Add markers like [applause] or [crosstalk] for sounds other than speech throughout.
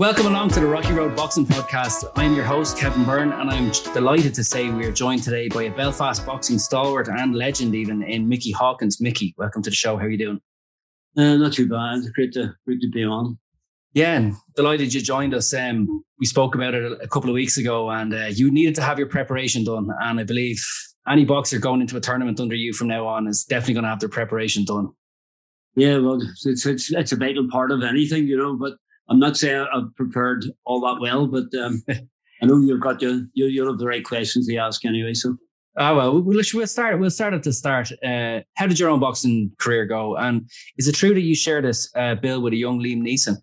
Welcome along to the Rocky Road Boxing Podcast. I'm your host, Kevin Byrne, and I'm delighted to say we are joined today by a Belfast boxing stalwart and legend, even in Mickey Hawkins. Mickey, welcome to the show. How are you doing? Uh, not too bad. Great to great to be on. Yeah, and delighted you joined us. Um, we spoke about it a couple of weeks ago, and uh, you needed to have your preparation done. And I believe any boxer going into a tournament under you from now on is definitely going to have their preparation done. Yeah, well, it's it's it's a vital part of anything, you know. But I'm not saying I've prepared all that well, but um, I know you've got your you you have the right questions to ask anyway. So Ah, well, we'll, we'll start. We'll start at the start. Uh, how did your own boxing career go? And is it true that you shared this uh, bill with a young Liam Neeson?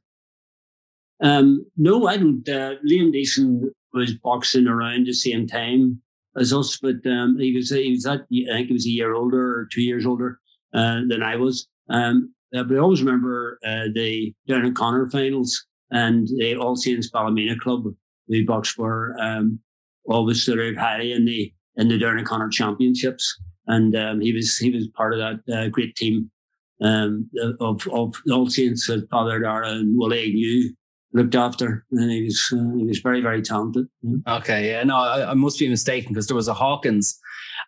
um, no, I don't. Uh, Liam Neeson was boxing around the same time as us, but um, he was he was that I think he was a year older or two years older uh, than I was. Um, uh, but I always remember uh, the Down and Connor finals and the All Saints Ballymena Club. We boxed for um, always stood out highly in the in the Down and Connor Championships, and um, he was he was part of that uh, great team um, of of the All Saints that Father Dara and Willie New looked after, and he was uh, he was very very talented. yeah. Okay, yeah, no, I, I must be mistaken because there was a Hawkins.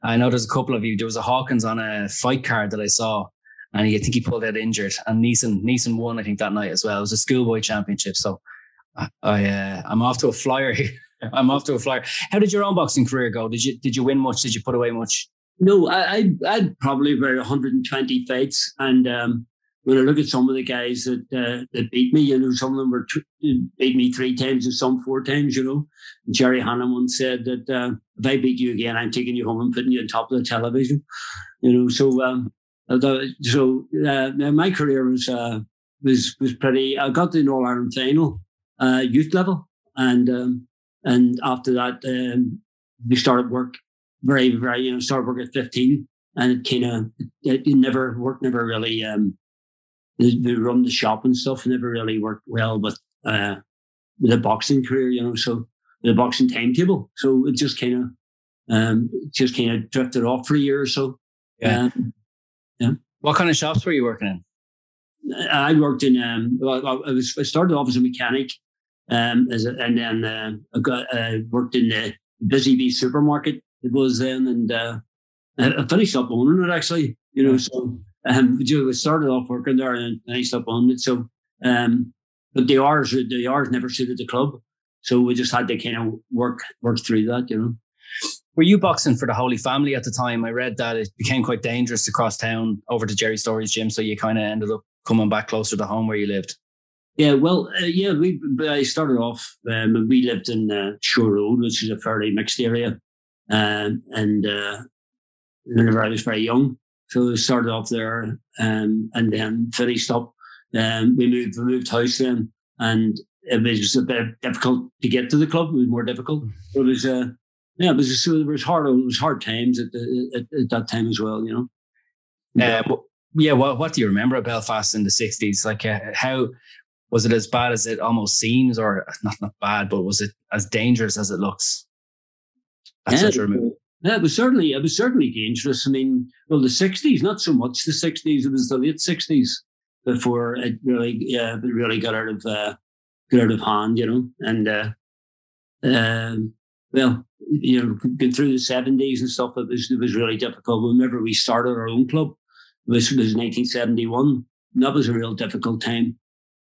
I know there's a couple of you. There was a Hawkins on a fight card that I saw, and he, I think he pulled out injured. And Neeson, Neeson won, I think that night as well. It was a schoolboy championship, so I, I uh, I'm off to a flyer here. [laughs] I'm off to a flyer. How did your own boxing career go? Did you did you win much? Did you put away much? No, I, I I'd probably about 120 fights, and um, when I look at some of the guys that uh, that beat me, you know, some of them were t- beat me three times and some four times, you know. And Jerry once said that uh, if I beat you again, I'm taking you home and putting you on top of the television, you know. So um, although- so uh, my career was uh, was was pretty. I got to the All Ireland final, uh, youth level, and um, and after that, um, we started work very, very, you know, started work at 15 and it kind of, it, it never worked, never really, um, the run the shop and stuff never really worked well with, uh, with the boxing career, you know, so the boxing timetable. So it just kind of, um, just kind of drifted off for a year or so. Yeah. Um, What kind of shops were you working in? I worked in, um, well, I was, I started off as a mechanic, um, as a, and then, uh, I got, uh, worked in the Busy Bee supermarket. It was then, and, uh, I finished up owning it actually, you know, so, um, I started off working there and finished up owning it. So, um, but the hours, the hours never suited the club. So we just had to kind of work, work through that, you know. Were you boxing for the Holy Family at the time? I read that it became quite dangerous to cross town over to Gerry Storey's gym, so you kind of ended up coming back closer to home where you lived. Yeah, well, uh, yeah, we I started off. Um, we lived in uh, Shore Road, which is a fairly mixed area, um, and uh, whenever I was very young, so I started off there, um, and then finished up. Um, we moved, we moved house then, and it was a bit difficult to get to the club. It was more difficult. It was, uh, yeah, it was, it was hard. It was hard times at, the, at, at that time as well. You know. Uh, wh- yeah, what what do you remember of Belfast in the '60s? Like, uh, how was it as bad as it almost seems, or not not bad, but was it as dangerous as it looks? At Yeah, a Yeah, it was certainly it was certainly dangerous. I mean, well, the sixties, not so much the sixties. It was the late sixties before it really, yeah, it really got out of uh, got out of hand, you know. And uh, um, well, you know, through the seventies and stuff, it was it was really difficult. Whenever we started our own club, it was, it nineteen seventy one. That was a real difficult time.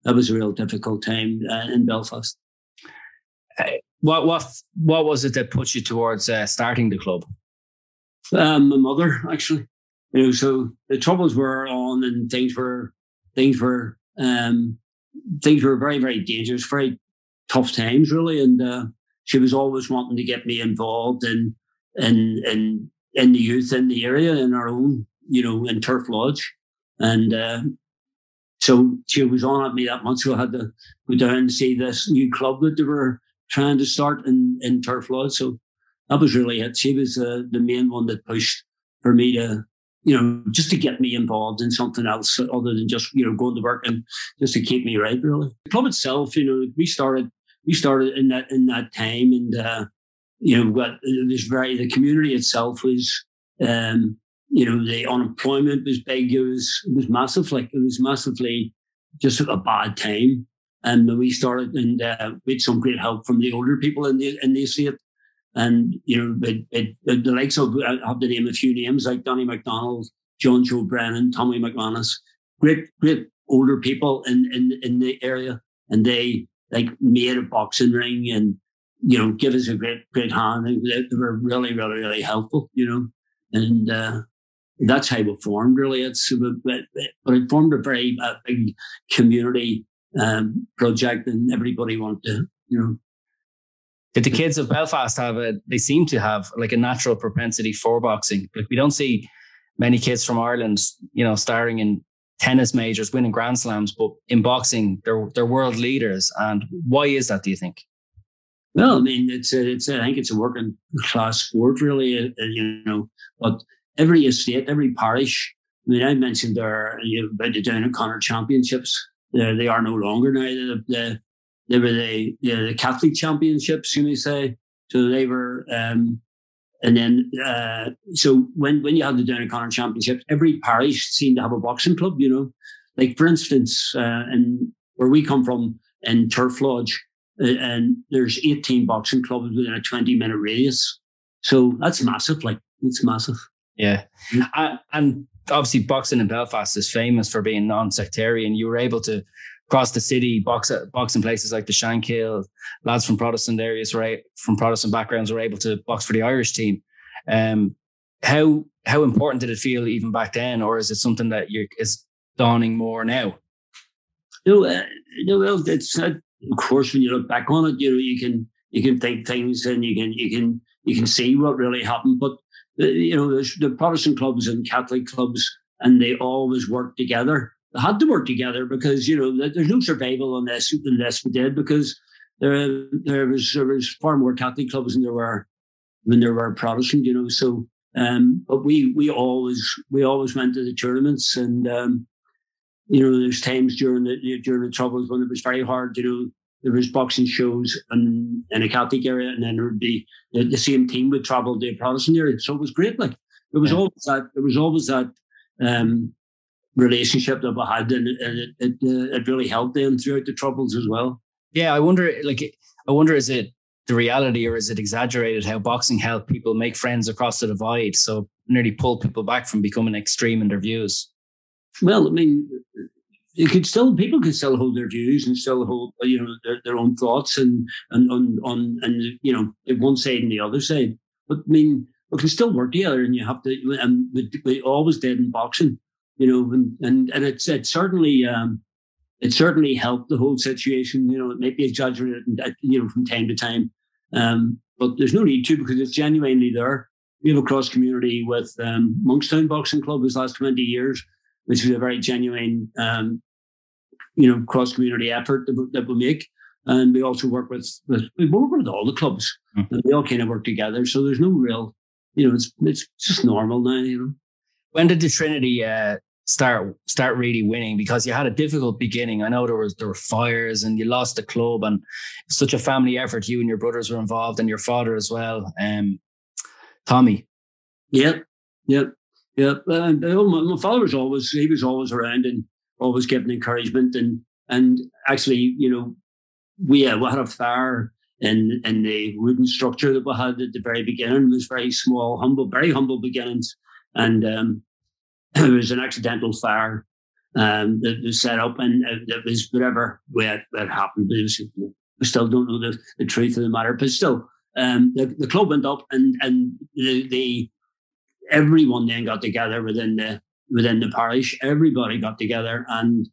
That was a real difficult time uh, in Belfast. What what what was it that put you towards uh, starting the club? Um, my mother, actually. You know, so the troubles were on and things were things were um things were very, very dangerous, very tough times really, and uh, she was always wanting to get me involved in in in in the youth in the area in our own you know in Turf Lodge, and uh, so she was on at me that month, so I had to go down and see this new club that they were trying to start in in Turf Lodge. So that was really it. She was uh, the main one that pushed for me to you know, just to get me involved in something else other than just, you know, going to work and just to keep me right, really. The club itself, you know, we started, we started in that, in that time and, uh, you know, but it was very, the community itself was, um, you know, the unemployment was big. It was, it was massive. Like it was massively just a bad time. And we started and, uh, had some great help from the older people in the, in the estate and, you know, it, it, it, the likes of, I have to name a few names like Danny McDonald, John Joe Brennan, Tommy McManus, great, great older people in, in, in the area. And they like made a boxing ring and, you know, give us a great, great hand. They, they were really, really, really helpful, you know, and, uh, that's how we formed really. It's, but, but it formed a very uh, big community, um, project and everybody wanted to, you know, did the kids of Belfast have a? They seem to have like a natural propensity for boxing. Like we don't see many kids from Ireland, you know, starring in tennis majors, winning Grand Slams, but in boxing, they're they're world leaders. And why is that? Do you think? Well, I mean, it's a, it's a, I think it's a working class sport, really. Uh, uh you know, but every estate, every parish. I mean, I mentioned there you know, about the Down and Connor Championships. Uh, they are no longer now. The, the they were the, the Catholic championships, you may say. So they were, um, and then, uh, so when, when you had the Down and Connor championships, every parish seemed to have a boxing club, you know, like for instance, uh, and where we come from in Turf Lodge, uh, and there's 18 boxing clubs within a 20 minute radius. So that's massive. Like it's massive. Yeah. Mm-hmm. and obviously boxing in Belfast is famous for being non-sectarian. You were able to across the city, box boxing places like the Shankill, lads from Protestant areas, right, from Protestant backgrounds, were able to box for the Irish team. Um, how how important did it feel even back then, or is it something that you is dawning more now? No, uh, no, it's uh, of course when you look back on it, you know, you can you can think things and you can you can you can see what really happened. But uh, you know, the Protestant clubs and Catholic clubs, and they always work together had to work together because you know there's no survival unless unless we did because there there was there was far more Catholic clubs than there were when there were Protestant, you know. So, um, but we we always we always went to the tournaments, and um, you know, there's times during the during the troubles when it was very hard. You know, there was boxing shows in, in a Catholic area, and then there would be the, the same team would travel to a Protestant area. So it was great. Like it was yeah. always that. There was always that. Um, relationship that we had, and it, it, uh, it really helped them throughout the troubles as well. Yeah, I wonder, like, I wonder, is it the reality or is it exaggerated how boxing helped people make friends across the divide? So nearly pull people back from becoming extreme in their views. Well, I mean, you could still people could still hold their views and still hold you know their, their own thoughts and and on on and you know one side and the other side. But I mean, we can still work together, and you have to. And we, we always did in boxing you know, and and, and it's it certainly um, it certainly helped the whole situation. You know, it may be exaggerated, you know, from time to time, um, but there's no need to because it's genuinely there. We have a cross community with um, Monkstown Boxing Club this last 20 years, which is a very genuine, um, you know, cross community effort that, that we make. And we also work with, with we work with all the clubs, mm-hmm. and we all kind of work together. So there's no real, you know, it's it's just normal now. You know. When did the Trinity uh, start start really winning because you had a difficult beginning. I know there was there were fires and you lost the club and such a family effort. You and your brothers were involved and your father as well. Um, Tommy. Yep, yep, yep. Uh, my, father was always he was always around and always giving encouragement and and actually you know we uh, we had a fire in in the wooden structure that we had at the very beginning. It was very small, humble, very humble beginnings and. Um, [clears throat] it was an accidental fire um, that was set up, and it was whatever way it, it happened. Was, we still don't know the, the truth of the matter, but still, um, the, the club went up, and and the, the everyone then got together within the within the parish. Everybody got together, and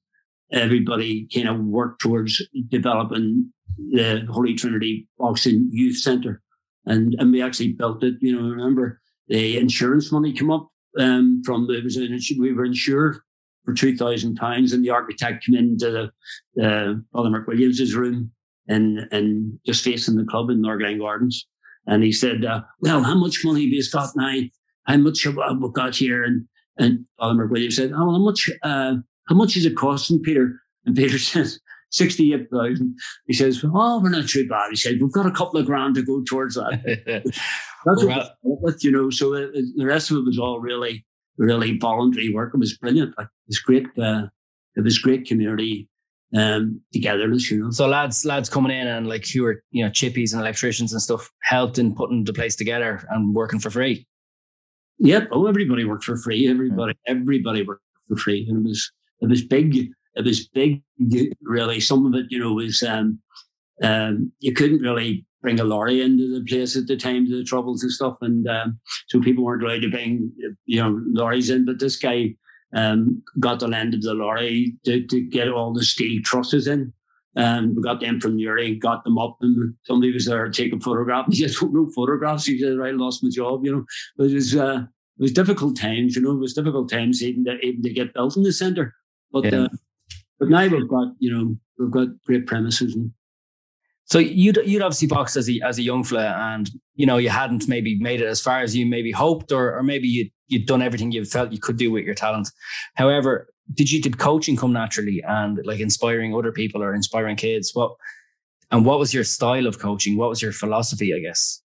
everybody kind of worked towards developing the Holy Trinity Boxing Youth Centre, and and we actually built it. You know, remember the insurance money came up um, from the, was an, we were insured for two thousand pounds, and the architect came into the, the Father Mark Williams's room and and just facing the club in Norglen Gardens, and he said, uh, "Well, how much money have you got now? How much have we got here?" And and Father Mark Williams said, "Oh, how much? Uh, how much is it costing, Peter?" And [laughs] Peter says, 68,000. He says, Oh, we're not too bad. He said, We've got a couple of grand to go towards that. [laughs] That's what with, you know. So it, the rest of it was all really, really voluntary work. It was brilliant. Like, it was great. Uh, it was great community um, togetherness, you know. So lads, lads coming in and like you were, you know, chippies and electricians and stuff helped in putting the place together and working for free. Yep. Oh, everybody worked for free. Everybody, everybody worked for free. And it was, it was big it was big, really. Some of it, you know, was um, um, you couldn't really bring a lorry into the place at the time, of the troubles and stuff, and um, so people weren't allowed to bring, you know, lorries in. But this guy um, got the land of the lorry to, to get all the steel trusses in. And we got them from Newry, got them up, and somebody was there taking [laughs] photographs. He said, "No photographs." He said, "I lost my job." You know, but it was uh, it was difficult times. You know, it was difficult times even to, even to get built in the centre. But yeah. uh, but now we've got, you know, we've got great premises and so you'd you'd obviously boxed as a as a young fella, and you know you hadn't maybe made it as far as you maybe hoped, or or maybe you you'd done everything you felt you could do with your talent. However, did you did coaching come naturally and like inspiring other people or inspiring kids? What and what was your style of coaching? What was your philosophy? I guess.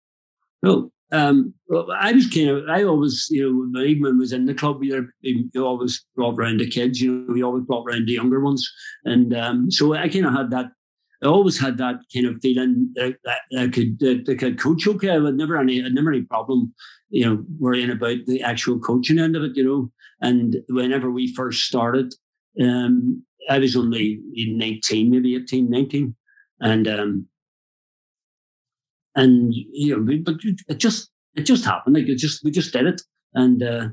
Well, um, I was kind of, I always, you know, when I was in the club, you, you always brought around the kids, you know, we always brought around the younger ones. And um, so I kind of had that, I always had that kind of feeling that, I could, that I could coach okay. I had never any, never any problem, you know, worrying about the actual coaching end of it, you know. And whenever we first started, um, I was only 19, maybe 18, 19. And um, and you know, but it just it just happened. Like it just we just did it, and uh,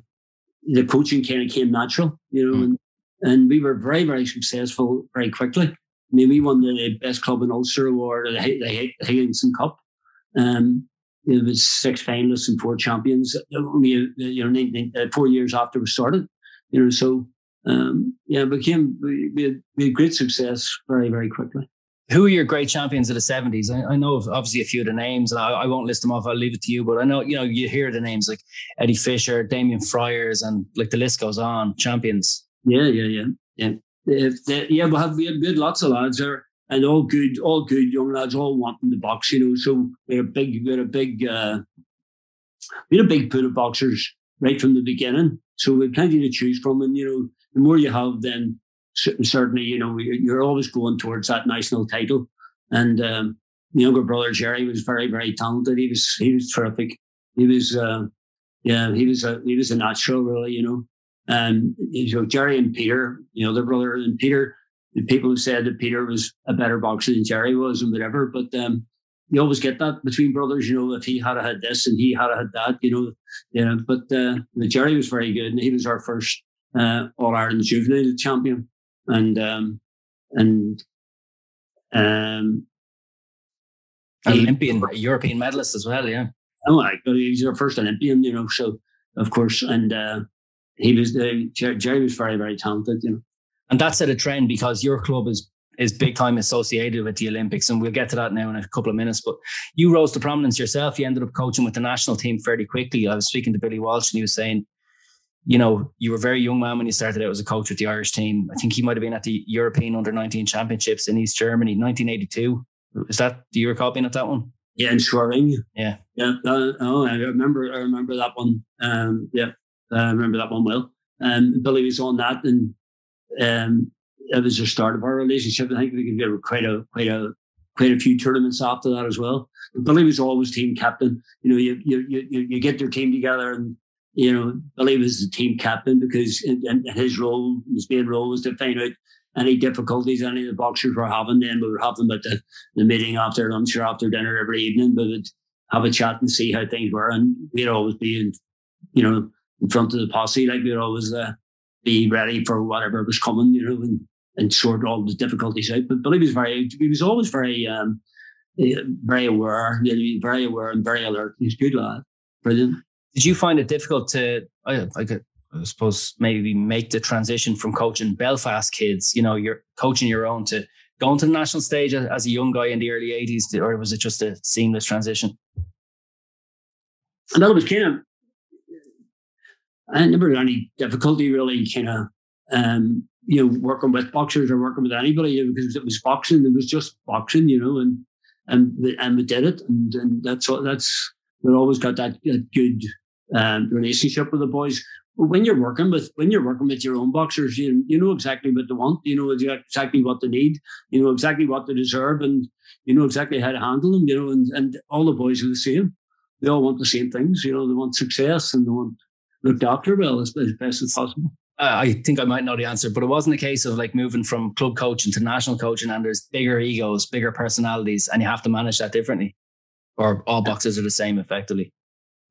the coaching kind of came natural, you know, mm. and and we were very very successful very quickly. I mean, we won the best club in Ulster award, the, the Higginson Cup. Um, it was six finalists and four champions. Only you know uh, four years after we started, you know. So um, yeah, became we, we, had, we had great success very very quickly who are your great champions of the 70s? I, I know of obviously a few of the names, and I, I, won't list them off. I'll leave it to you. But I know, you know, you hear the names like Eddie Fisher, Damien Fryers, and like the list goes on. Champions. Yeah, yeah, yeah, yeah. yeah, we have we had, we had lots of lads there, and all good, all good young lads, all wanting the box, you know. So we're a big, we're a big, uh, we're a big pool of boxers right from the beginning. So we had plenty to choose from, and you know, the more you have, then certainly, you know, you're always going towards that national title. And um, younger brother Jerry was very, very talented. He was he was terrific. He was, uh, yeah, he was a he was a natural, really. You know, and you know Jerry and Peter, you know, their brother and Peter. The people have said that Peter was a better boxer than Jerry was, and whatever. But um, you always get that between brothers. You know, if he had had this and he had had that, you know, yeah. But uh, Jerry was very good, and he was our first uh, All Ireland juvenile champion and um, and um, Olympian, he, European medalist as well. Yeah. Oh my God, he's our first Olympian, you know. So of course, and uh, he was uh, Jerry was very very talented, you know. And that set a trend because your club is is big time associated with the Olympics, and we'll get to that now in a couple of minutes. But you rose to prominence yourself. You ended up coaching with the national team fairly quickly. I was speaking to Billy Walsh, and he was saying you know, you were a very young man when you started out as a coach with the Irish team. I think he might have been at the European Under 19 Championships in East Germany, 1982. Is that, do you recall being at that one? Yeah, in Schwerin. Yeah. Yeah. Uh, oh, I remember, I remember that one. Um, yeah, I remember that one well. And um, Billy was on that and um, it was the start of our relationship. I think we could get quite a, quite a, quite a few tournaments after that as well. Billy was always team captain. You know, you, you, you, you get your team together and you know, Billy was the team captain because and his role, his main role was to find out any difficulties any of the boxers were having. Then we would have them at the, the meeting after lunch or after dinner every evening. We would have a chat and see how things were. And we'd always be in, you know, in front of the posse. Like we'd always uh, be ready for whatever was coming, you know. And and sort all the difficulties out. But Billy was very, he was always very, um, eh, very aware, very aware and very alert. He's a good lad, brilliant. Did you find it difficult to, like, I suppose maybe make the transition from coaching Belfast kids? You know, you're coaching your own to going to the national stage as a young guy in the early '80s, or was it just a seamless transition? And that was kind of, I never had any difficulty really, kind of um, you know, working with boxers or working with anybody because it was boxing. It was just boxing, you know, and and and we did it, and and that's what that's we always got that, that good um, relationship with the boys. But when you're working with when you're working with your own boxers, you you know exactly what they want, you know exactly what they need, you know exactly what they deserve, and you know exactly how to handle them, you know, and and all the boys are the same. They all want the same things, you know. They want success and they want looked after well as, as best as possible uh, I think I might know the answer, but it wasn't a case of like moving from club coaching to national coaching and there's bigger egos, bigger personalities, and you have to manage that differently. Or all boxes are the same effectively.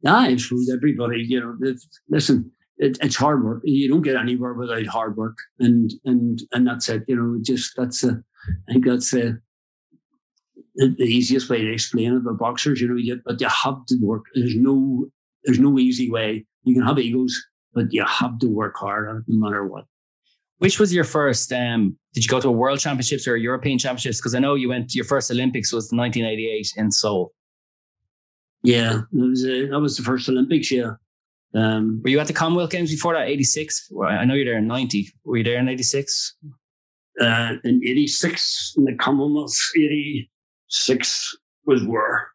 It's with everybody. You know, listen, it, it's hard work. You don't get anywhere without hard work, and and and that's it. You know, just that's a. I think that's a, the, easiest way to explain it about boxers. You know, you, but you have to work. There's no there's no easy way. You can have egos, but you have to work hard no matter what. Which was your first? Um, did you go to a World Championships or European Championships? Because I know you went. Your first Olympics was 1988 in Seoul. Yeah, that was a, that was the first Olympics. Yeah. Um, were you at the Commonwealth Games before that? 86. I know you're there in 90. Were you there in 86? Uh, in 86, in the Commonwealth, 86 was where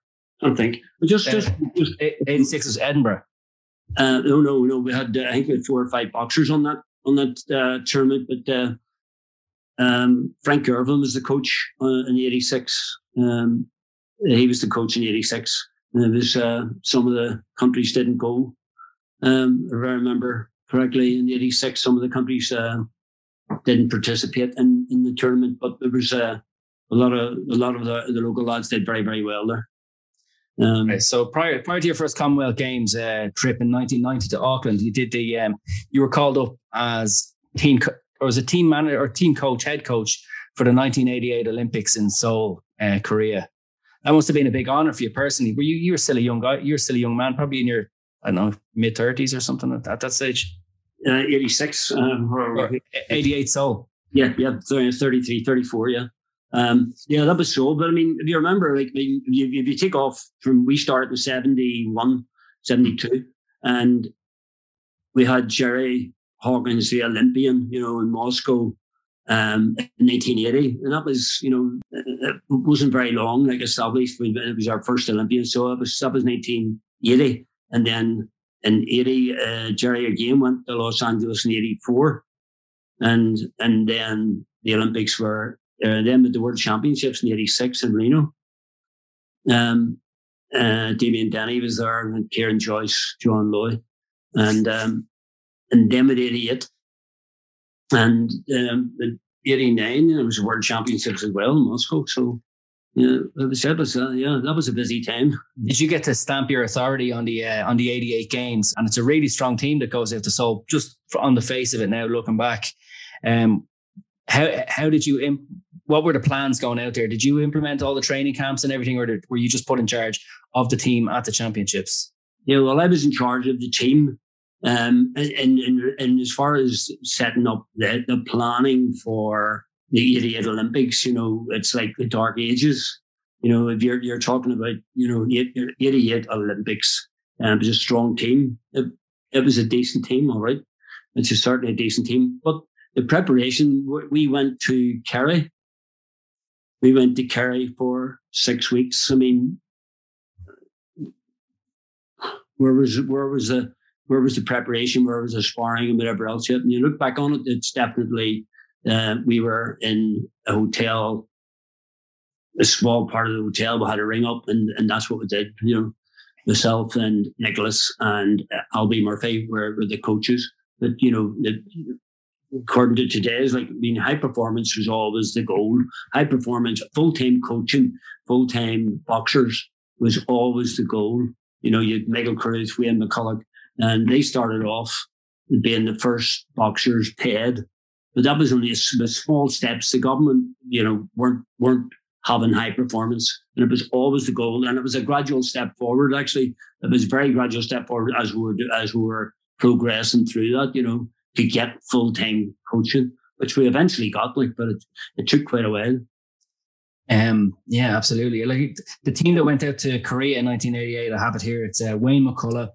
I think. Just, uh, just, just 86 was Edinburgh. Uh, no, no, no. We had uh, I think we had four or five boxers on that on that uh, tournament, but uh, um, Frank Irvin was the coach uh, in '86. Um, he was the coach in '86. And it was uh, some of the countries didn't go. Um, if I remember correctly, in '86, some of the countries didn't participate in, in the tournament, but there was a lot of a lot of the, the local lads did very very well there. Um. So prior prior to your first Commonwealth Games uh, trip in 1990 to Auckland, you did the um, you were called up as team co- or as a team manager or team coach, head coach for the 1988 Olympics in Seoul, uh, Korea. That must have been a big honor for you personally. Were you you were still a young guy? You were still a young man, probably in your I don't know mid 30s or something at that, at that stage. Uh, 86 um, or, or 88 so Yeah, yeah, 33, 34, yeah. Um, yeah, that was so. But I mean, if you remember, like, I mean, if you, if you take off from we started in 71, 72, and we had Gerry Hawkins, the Olympian, you know, in Moscow um, in 1980. And that was, you know, it wasn't very long, like established. It was our first Olympian. So it was, that was 1980. And then in 80, uh, Jerry again went to Los Angeles in 84. And, and then the Olympics were uh, then with the World Championships in '86 in Reno. Um, uh, Damien Denny was there, and Kieran Joyce, John Lowey, and um, and then with '88, and um, '89, it was World Championships as well in Moscow. So yeah, it was, it was uh, yeah, that was a busy time. Did you get to stamp your authority on the uh, on the '88 games? And it's a really strong team that goes out to Seoul. Just on the face of it now, looking back, um, how how did you imp- what were the plans going out there? Did you implement all the training camps and everything, or did, were you just put in charge of the team at the championships? Yeah, well, I was in charge of the team, um, and, and and as far as setting up the, the planning for the 88 Olympics, you know, it's like the dark ages. You know, if you're you're talking about you know 88 Olympics, um, it was a strong team. It, it was a decent team, all right. It's a certainly a decent team, but the preparation we went to Kerry we went to Kerry for six weeks. I mean, where was where was the where was the preparation? Where was the sparring and whatever else? Yet, and you look back on it, it's definitely uh, we were in a hotel, a small part of the hotel. We had a ring up, and and that's what we did. You know, myself and Nicholas and uh, Albie Murphy were, were the coaches. But you know, the, according to today's, like, I mean, high performance was always the goal. High performance, full time coaching, full time boxers was always the goal. You know, you had Michael Carruth, Wayne McCullough, and they started off being the first boxers paid but that was only a, small steps. The government, you know, weren't weren't having high performance, and it was always the goal. And it was a gradual step forward. Actually, it was a very gradual step forward as we were as we were progressing through that. You know, to get full time coaching, which we eventually got. Like, but it it took quite a while. Um, yeah, absolutely. Like the team that went out to Korea in 1988, I have it here. It's uh, Wayne McCullough,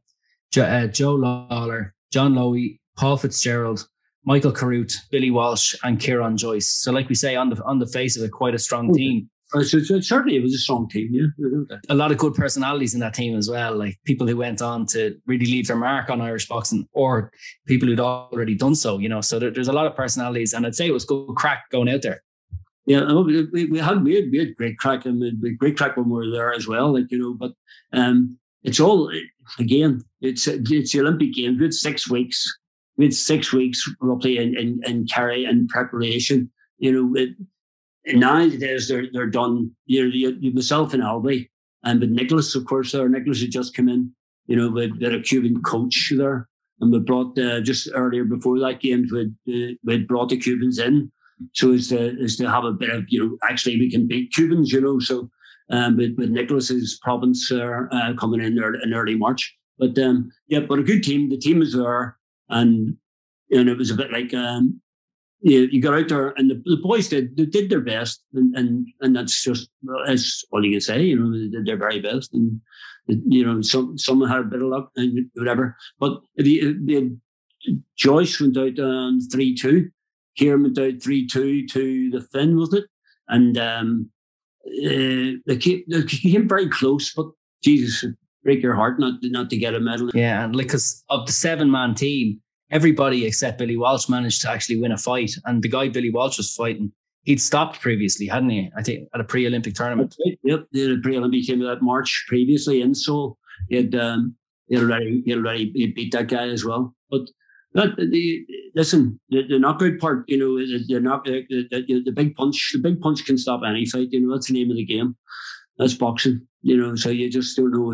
jo- uh, Joe Lawlor, John Lowey, Paul Fitzgerald, Michael Carruth, Billy Walsh, and Kieran Joyce. So, like we say, on the on the face of it, quite a strong team. Uh, so, so certainly, it was a strong team. Yeah, a lot of good personalities in that team as well. Like people who went on to really leave their mark on Irish boxing, or people who'd already done so. You know, so there, there's a lot of personalities, and I'd say it was good crack going out there. Yeah, we, we had we had, we had great crack and we had great crack when we were there as well. Like you know, but um, it's all again. It's it's the Olympic Games. We had six weeks. We had six weeks roughly in in, in Kerry in preparation. You know, it, nowadays they're they're done. You know, you, you myself and Albie, and with Nicholas, of course, there. Nicholas had just come in. You know, with, with a Cuban coach there, and we brought just earlier before that game, we uh, we brought the Cubans in so as to is to have a bit of you know actually we can beat Cubans, you know. So um, with, with Nicholas's province uh, uh, coming in there in early March, but um, yeah, but a good team. The team is there, and and it was a bit like um, you, you got out there, and the, the boys did they did their best, and and, and that's just that's all you can say. You know, they did their very best, and you know, some some had a bit of luck and whatever. But the, the Joyce went out on three two Kieran went out 3 2 to the Finn, wasn't it? And um, uh, they, came, they came very close, but Jesus, break your heart not, not to get a medal. Yeah, and like, because of the seven man team, everybody except Billy Walsh managed to actually win a fight. And the guy Billy Walsh was fighting, he'd stopped previously, hadn't he? I think at a pre Olympic tournament. Yep, the pre Olympic came that March previously in Seoul. He had, um, he already, he already beat that guy as well. But that the listen, the, the knockout part, you know, the, knock, the, the, the big punch, the big punch can stop any fight. You know, that's the name of the game. That's boxing. You know, so you just don't know.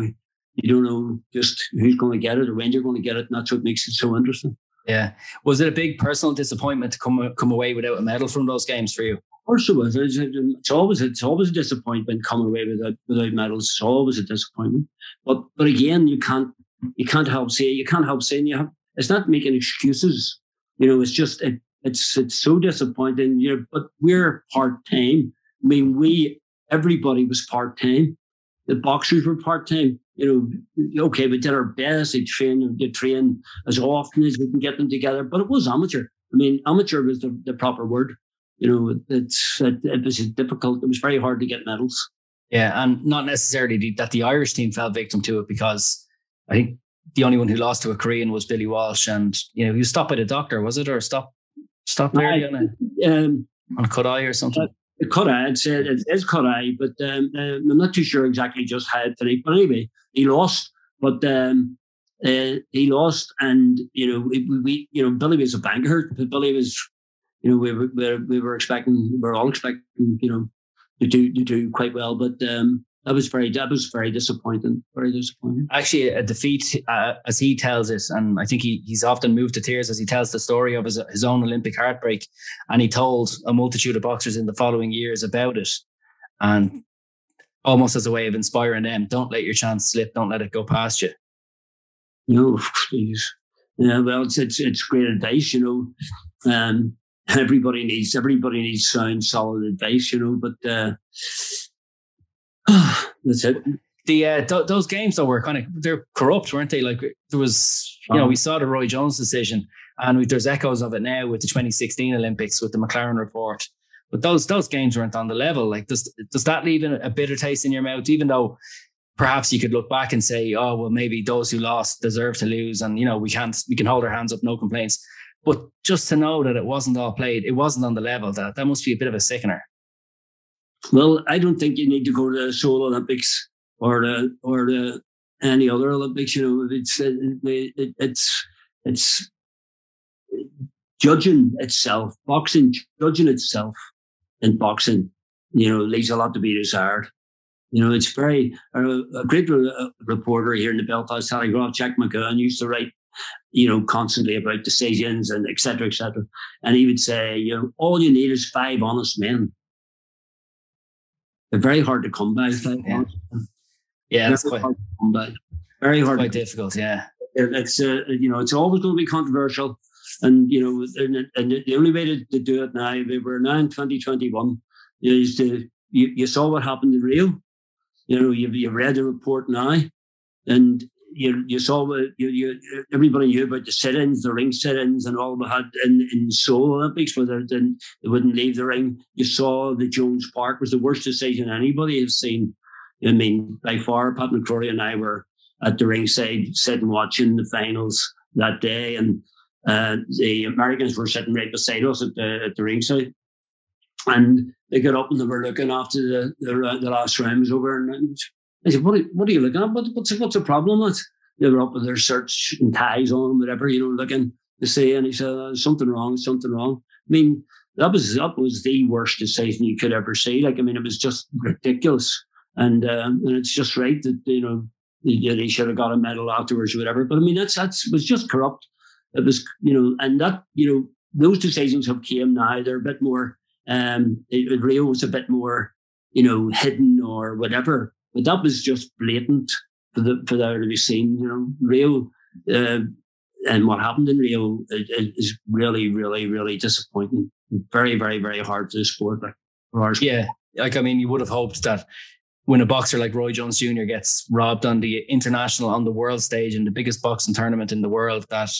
You don't know just who's going to get it or when you're going to get it, and that's what makes it so interesting. Yeah. Was it a big personal disappointment to come come away without a medal from those games for you? Of course it was. It's, always it's always a disappointment coming away without without medals. It's always a disappointment. But but again, you can't you can't help saying you can't help saying you have it's not making excuses. You know, it's just it, it's it's so disappointing. You know, but we're part time. I mean, we everybody was part time. The boxers were part time. You know, okay, we did our best. They train, they train as often as we can get them together. But it was amateur. I mean, amateur was the, the proper word. You know, it's it, it was difficult. It was very hard to get medals. Yeah, and not necessarily that the Irish team fell victim to it because I think the only one who lost to a Korean was Billy Walsh, and you know he was stopped by the doctor, was it, or stop stop there on a, um, on a cut eye or something? Uh, cut eye, I'd say it is cut eye, but um, uh, I'm not too sure exactly just how it finished. But anyway, he lost, but um, uh, he lost, and you know we, we, you know Billy was a banker, but Billy was, you know, we were we were expecting, we were all expecting, you know, to do to do quite well, but um, that was very that was very disappointing. Very disappointing. Actually, a defeat uh, as he tells it, and I think he he's often moved to tears as he tells the story of his his own Olympic heartbreak, and he told a multitude of boxers in the following years about it, and almost as a way of inspiring them, don't let your chance slip, don't let it go past you. No, please. Yeah, well, it's it's it's great advice, you know. Um, everybody needs everybody needs sound, solid advice, you know. But uh, [sighs] That's it. The uh, th- those games though were kind of they're corrupt, weren't they? Like there was, you know, we saw the Roy Jones decision, and we, there's echoes of it now with the 2016 Olympics with the McLaren report. But those those games weren't on the level. Like does does that leave a bitter taste in your mouth? Even though perhaps you could look back and say, oh well, maybe those who lost deserve to lose, and you know we can't we can hold our hands up, no complaints. But just to know that it wasn't all played, it wasn't on the level. That that must be a bit of a sickener. Well, I don't think you need to go to the Seoul Olympics or the or the any other Olympics. You know, it's it, it, it's it's judging itself, boxing judging itself in boxing. You know, leaves a lot to be desired. You know, it's very uh, a great re- uh, reporter here in the Belfast Telegraph, Jack Magowan, used to write you know, constantly about decisions and et cetera, et cetera. And he would say, you know, all you need is five honest men. They're very hard to come by. Yeah, yeah that's quite hard to come by. Very hard. Quite difficult. Yeah. It's uh, you know it's always going to be controversial, and you know and, and the only way to, to do it now we were now in 2021 is to you, you saw what happened in Rio. You know you've, you've read the report now, and you you saw you, you everybody knew about the sit-ins, the ring sit-ins, and all we had in in Seoul Olympics where they, didn't they wouldn't leave the ring. You saw the Jones Park was the worst decision anybody has seen. I mean, by far, Pat McCrory and I were at the ringside sitting watching the finals that day, and uh, the Americans were sitting right beside us at the at the ringside. And they got up and they were looking after the the, the last round was over, and I said, "What are, what are you looking at? What, what's what's the problem with?" They were up with their shirts and ties on, whatever you know, looking to see. And he said, oh, "Something wrong, something wrong." I mean, that was that was the worst decision you could ever see. Like, I mean, it was just ridiculous, and um, and it's just right that you know that he should have got a medal afterwards or whatever. But I mean, that's that's was just corrupt. It was, you know, and that, you know, those decisions have came now. They're a bit more, um, it, Rio was a bit more, you know, hidden or whatever. But that was just blatant for the for there to be seen. You know, real uh, and what happened in Rio is really, really, really disappointing. Very, very, very hard for the sport. Like, yeah, like I mean, you would have hoped that when a boxer like Roy Jones Jr. gets robbed on the international, on the world stage in the biggest boxing tournament in the world, that,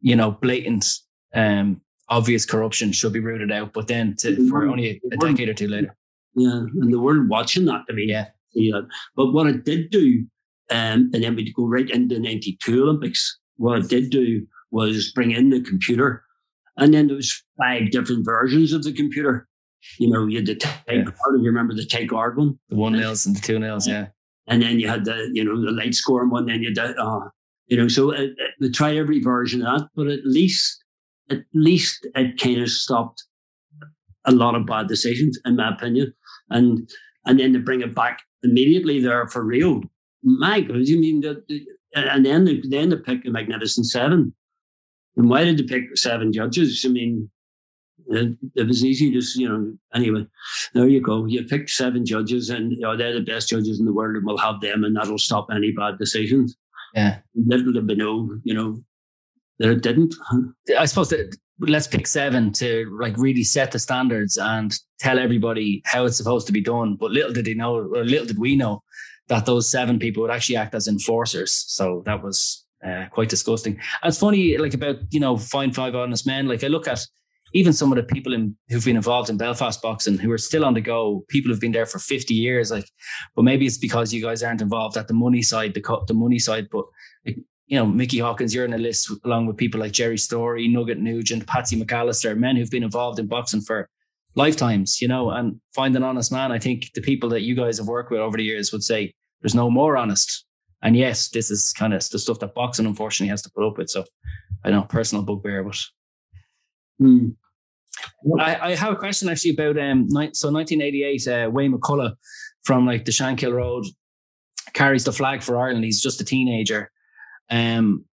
you know, blatant, um, obvious corruption should be rooted out. But then to, for only a decade or two later. Yeah. And the world watching that, I mean, yeah. Yeah. But what it did do, um, and then we'd go right into the 92 Olympics, what it did do was bring in the computer. And then there was five different versions of the computer you know, you had the take yeah. guard. You remember the take guard one? The one nails and the two nails, yeah. And then you had the, you know, the light scoring one. Then you did, uh, you know, so it, it, they tried every version of that, but at least, at least it kind of stopped a lot of bad decisions, in my opinion. And and then to bring it back immediately there for Rio. My God, you mean that? And then they, then they pick the Magnificent Seven. And why did they pick seven judges? I mean, it, it, was easy to, you know, anyway, there you go. You pick seven judges and you know, they're the best judges in the world and we'll have them and that'll stop any bad decisions. Yeah. Little to be no, you know, that it didn't. I suppose that let's pick seven to like really set the standards and tell everybody how it's supposed to be done. But little did they know, or little did we know, that those seven people would actually act as enforcers. So that was uh, quite disgusting. And it's funny, like about you know, find five honest men. Like I look at even some of the people in, who've been involved in Belfast boxing who are still on the go, people who've been there for 50 years, like, but maybe it's because you guys aren't involved at the money side, the, the money side, but you know, Mickey Hawkins, you're in a list along with people like Gerry Storey, Nugget Nugent, Patsy McAllister, men who've been involved in boxing for lifetimes, you know, and find an honest man. I think the people that you guys have worked with over the years would say there's no more honest. And yes, this is kind of the stuff that boxing unfortunately has to put up with. So I know personal bugbear, but Mm. I, I, have a question actually about um so 1988 uh, Wayne McCullough from like the Shankill Road carries the flag for Ireland. He's just a teenager. Um,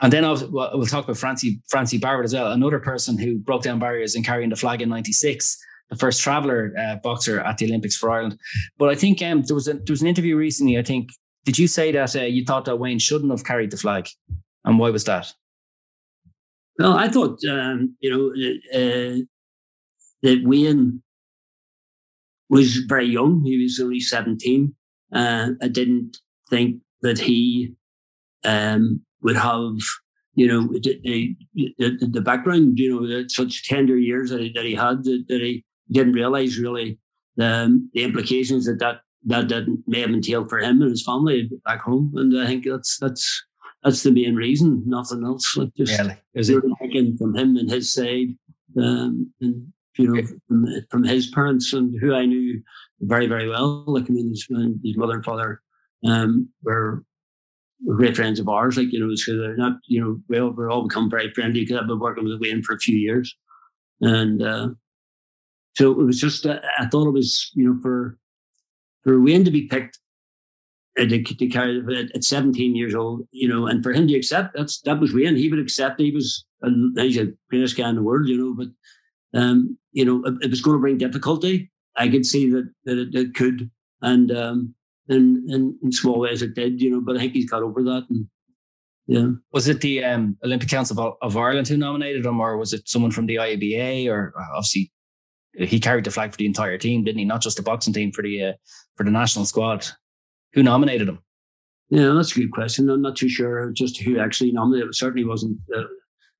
and then I'll, we'll talk about Francie Francie Barrett as well, another person who broke down barriers in carrying the flag in '96, the first traveller uh, boxer at the Olympics for Ireland. But I think um, there was a, there was an interview recently. I think did you say that uh, you thought that Wayne shouldn't have carried the flag, and why was that? Well, I thought, um, you know, uh, that Wayne was very young. He was only 17. Uh, I didn't think that he um, would have, you know, the, the, the background, you know, such tender years that he, that he had, that, that he didn't realize really the, the implications that that, that, that may have entailed for him and his family back home. And I think that's, that's, that's the main reason, nothing else. Like just really? is it taken from him and his side, um, and you know, from, from, his parents and who I knew very, very well. Like I mean, his, his mother and father um, were great friends of ours. Like you know, so they're not, you know, well, we're all become very friendly because I've been working with Wayne for a few years, and uh, so it was just uh, I thought it was you know for for Wayne to be picked uh, to, to carry it at 17 years old, you know, and for him to accept that's that was Wayne. He would accept. He was he's the greatest guy in the world, you know. But um, you know, it, it was going to bring difficulty. I could see that that it, it could, and um, and, and in small ways it did, you know. But I think he's got over that, and yeah. Was it the um, Olympic Council of, of, Ireland who nominated him, or was it someone from the IABA? Or uh, obviously, he carried the flag for the entire team, didn't he? Not just the boxing team for the uh, for the national squad. Who nominated him? Yeah, that's a good question. I'm not too sure just who actually nominated. It certainly wasn't. Uh,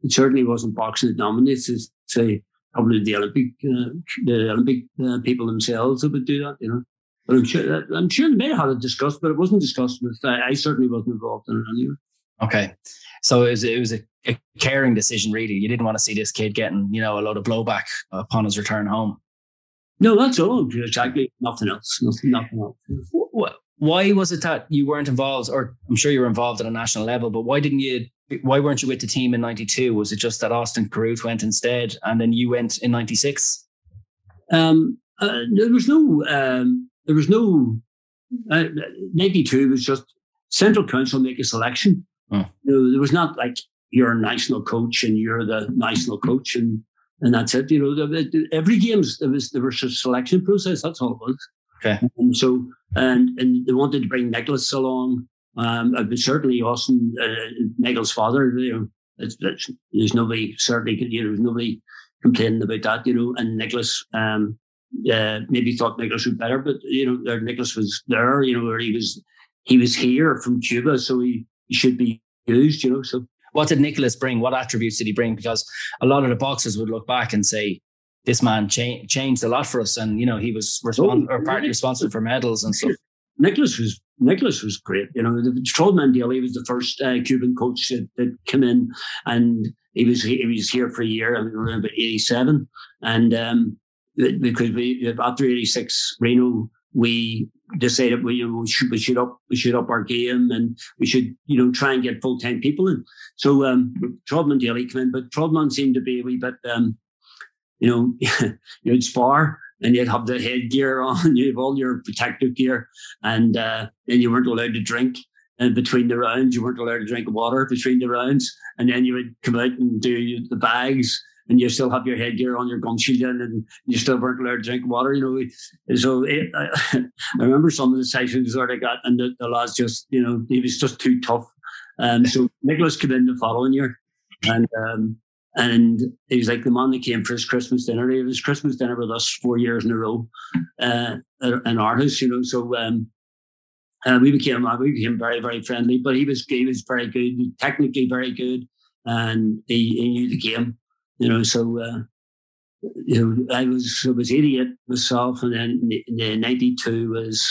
it certainly wasn't boxing that nominates. It's say probably the Olympic uh, the Olympic uh, people themselves that would do that. You know. I'm sure I'm sure they may have had it discussed, but it wasn't discussed with. I, I certainly wasn't involved in it anyway. Okay, so it was it was a, a, caring decision, really. You didn't want to see this kid getting you know a lot of blowback upon his return home. No, that's all. Exactly, nothing else. Nothing, nothing else. Why was it that you weren't involved, or I'm sure you were involved at a national level, but why didn't you? Why weren't you with the team in '92? Was it just that Austin Carruth went instead, and then you went in '96? Um, uh, there was no. Um, there was no. Uh, '92 was just central council make a selection Hmm. You know, there was not like you're a national coach and you're the national coach and and that's it. You know, every games there was there was a selection process. That's all it was. Okay. And so and and they wanted to bring Nicholas along. Um, I've certainly Austin uh, Nicholas' father. You know, it's, it's, there's nobody certainly you know there's nobody complaining about that. You know, and Nicholas um, uh, maybe thought Nicholas was better, but you know, Nicholas was there. You know, where he was he was here from Cuba, so he should be used, you know. So what did Nicholas bring? What attributes did he bring? Because a lot of the boxers would look back and say, this man cha- changed a lot for us. And, you know, he was respons- oh, or partly responsible for medals and stuff. Nicholas was Nicholas was great. You know, Troy Daly was the first uh, Cuban coach that, that came in, and he was he was here for a year. I mean, around about eighty seven, and um, because we after eighty six, Reno we decided we, you know, we should we should up we should up our game and we should you know try and get full time people in. So um, Trudman Daly came in, but Trudman seemed to be a wee bit um, you know [laughs] you'd spar and you'd have the headgear [laughs] on, you have all your protective gear, and uh, and you weren't allowed to drink. And between the rounds, you weren't allowed to drink water between the rounds, and then you would come out and do the bags and you still have your headgear on, your gum shield and you still weren't allowed to drink water. You know, so it, I, [laughs] I, remember some of the sessions where I got, and the, the lads just, you know, he was just too tough. Um, so Nicholas came in the following year, and um, and he was like the man that came for his Christmas dinner. He was Christmas dinner with us four years in a row uh, in our house, you know. So um, uh, we became uh, we became very very friendly. But he was he was very good, technically very good, and he, he knew the game. You know, so uh, you know, I was I was eighty eight myself, and then the ninety two was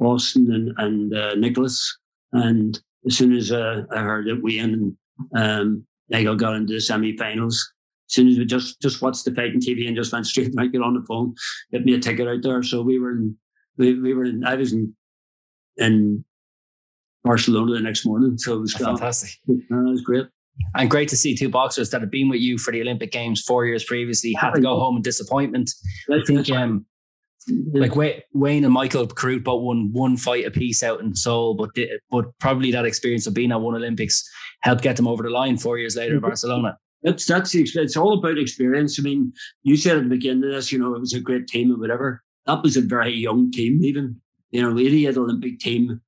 Austin and and uh, Nicholas, and as soon as uh, I heard that Wayne and um, Nigel got into the semi-finals, as soon as we just just watched the fight on TV and just went straight [laughs] to get on the phone, get me a ticket out there. So we were in, we, we were in, I was in, in Barcelona the next morning. So it was fantastic. Uh, it was great. And great to see two boxers that had been with you for the Olympic Games four years previously had to go home in disappointment. I think um, like Wayne and Michael Carruth both won one fight apiece out in Seoul, but but probably that experience of being at one Olympics helped get them over the line four years later in mm-hmm. Barcelona. That's that's the experience. it's all about experience. I mean, you said at the beginning of this, you know, it was a great team or whatever. That was a very young team, even you know, the 88 Olympic team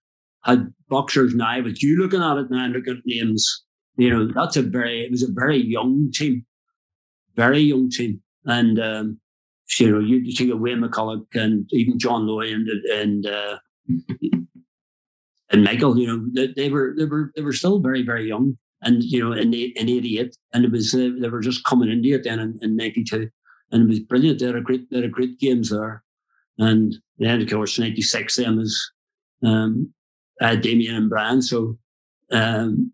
had boxers now, but you looking at it now, looking at names you know, that's a very, it was a very young team, very young team. And, um, you know, you, you think of Wayne McCullough and even John Lowey and, and, uh, and Michael, you know, they, they, were, they were, they were still very, very young. And, you know, in, in 88, and it was, uh, they were just coming into it then in, in 92. And it was brilliant. They had a great, they had great games there. And then, of course, 96, then was, um, uh, Damien and Brian. So, um,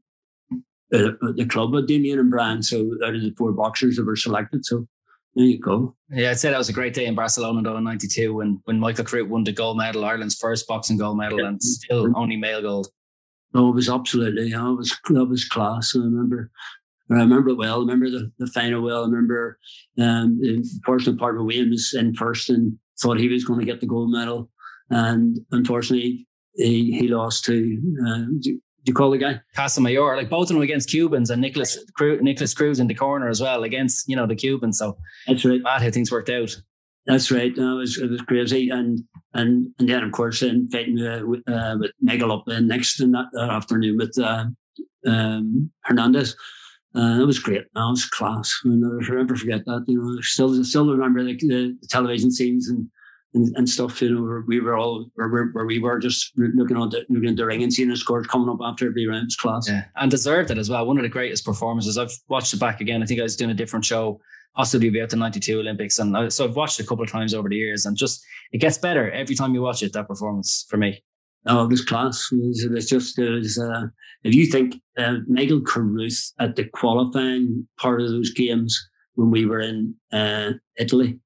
uh, the club with Damien and Brian. So out of the four boxers that were selected. So there you go. Yeah, I'd say that was a great day in Barcelona though in '92 when when Michael Carruth won the gold medal, Ireland's first boxing gold medal, yeah. and still only male gold. No, it was absolutely. Know, it was that was class. I remember. I remember it well. I remember the, the final well. I remember um, the personal part of Wayne was in first and thought he was going to get the gold medal. And unfortunately, he, he lost to uh, you call the guy Casamayor? Like both of them against Cubans and Nicholas Nicholas Cruz in the corner as well against you know the Cubans. So that's right. Mad how things worked out. That's right. No, it was it was crazy, and and and then of course then fighting uh, with, uh, with Miguel up uh, next in that, that afternoon with uh, um, Hernandez. Uh, it was great. That was class. I will never forget that. You know, still still remember the, the, the television scenes and, and, and stuff. You know, where we were all where, where we were just looking on the looking at the ring and seeing the scores coming up after every round. was class. Yeah, and deserved it as well. One of the greatest performances. I've watched it back again. I think I was doing a different show be at the 92 Olympics. And I, so I've watched it a couple of times over the years and just, it gets better every time you watch it, that performance for me. Oh, it was class. It was, it was just, it was, uh, if you think uh, Miguel Carruth at the qualifying part of those games when we were in uh, Italy,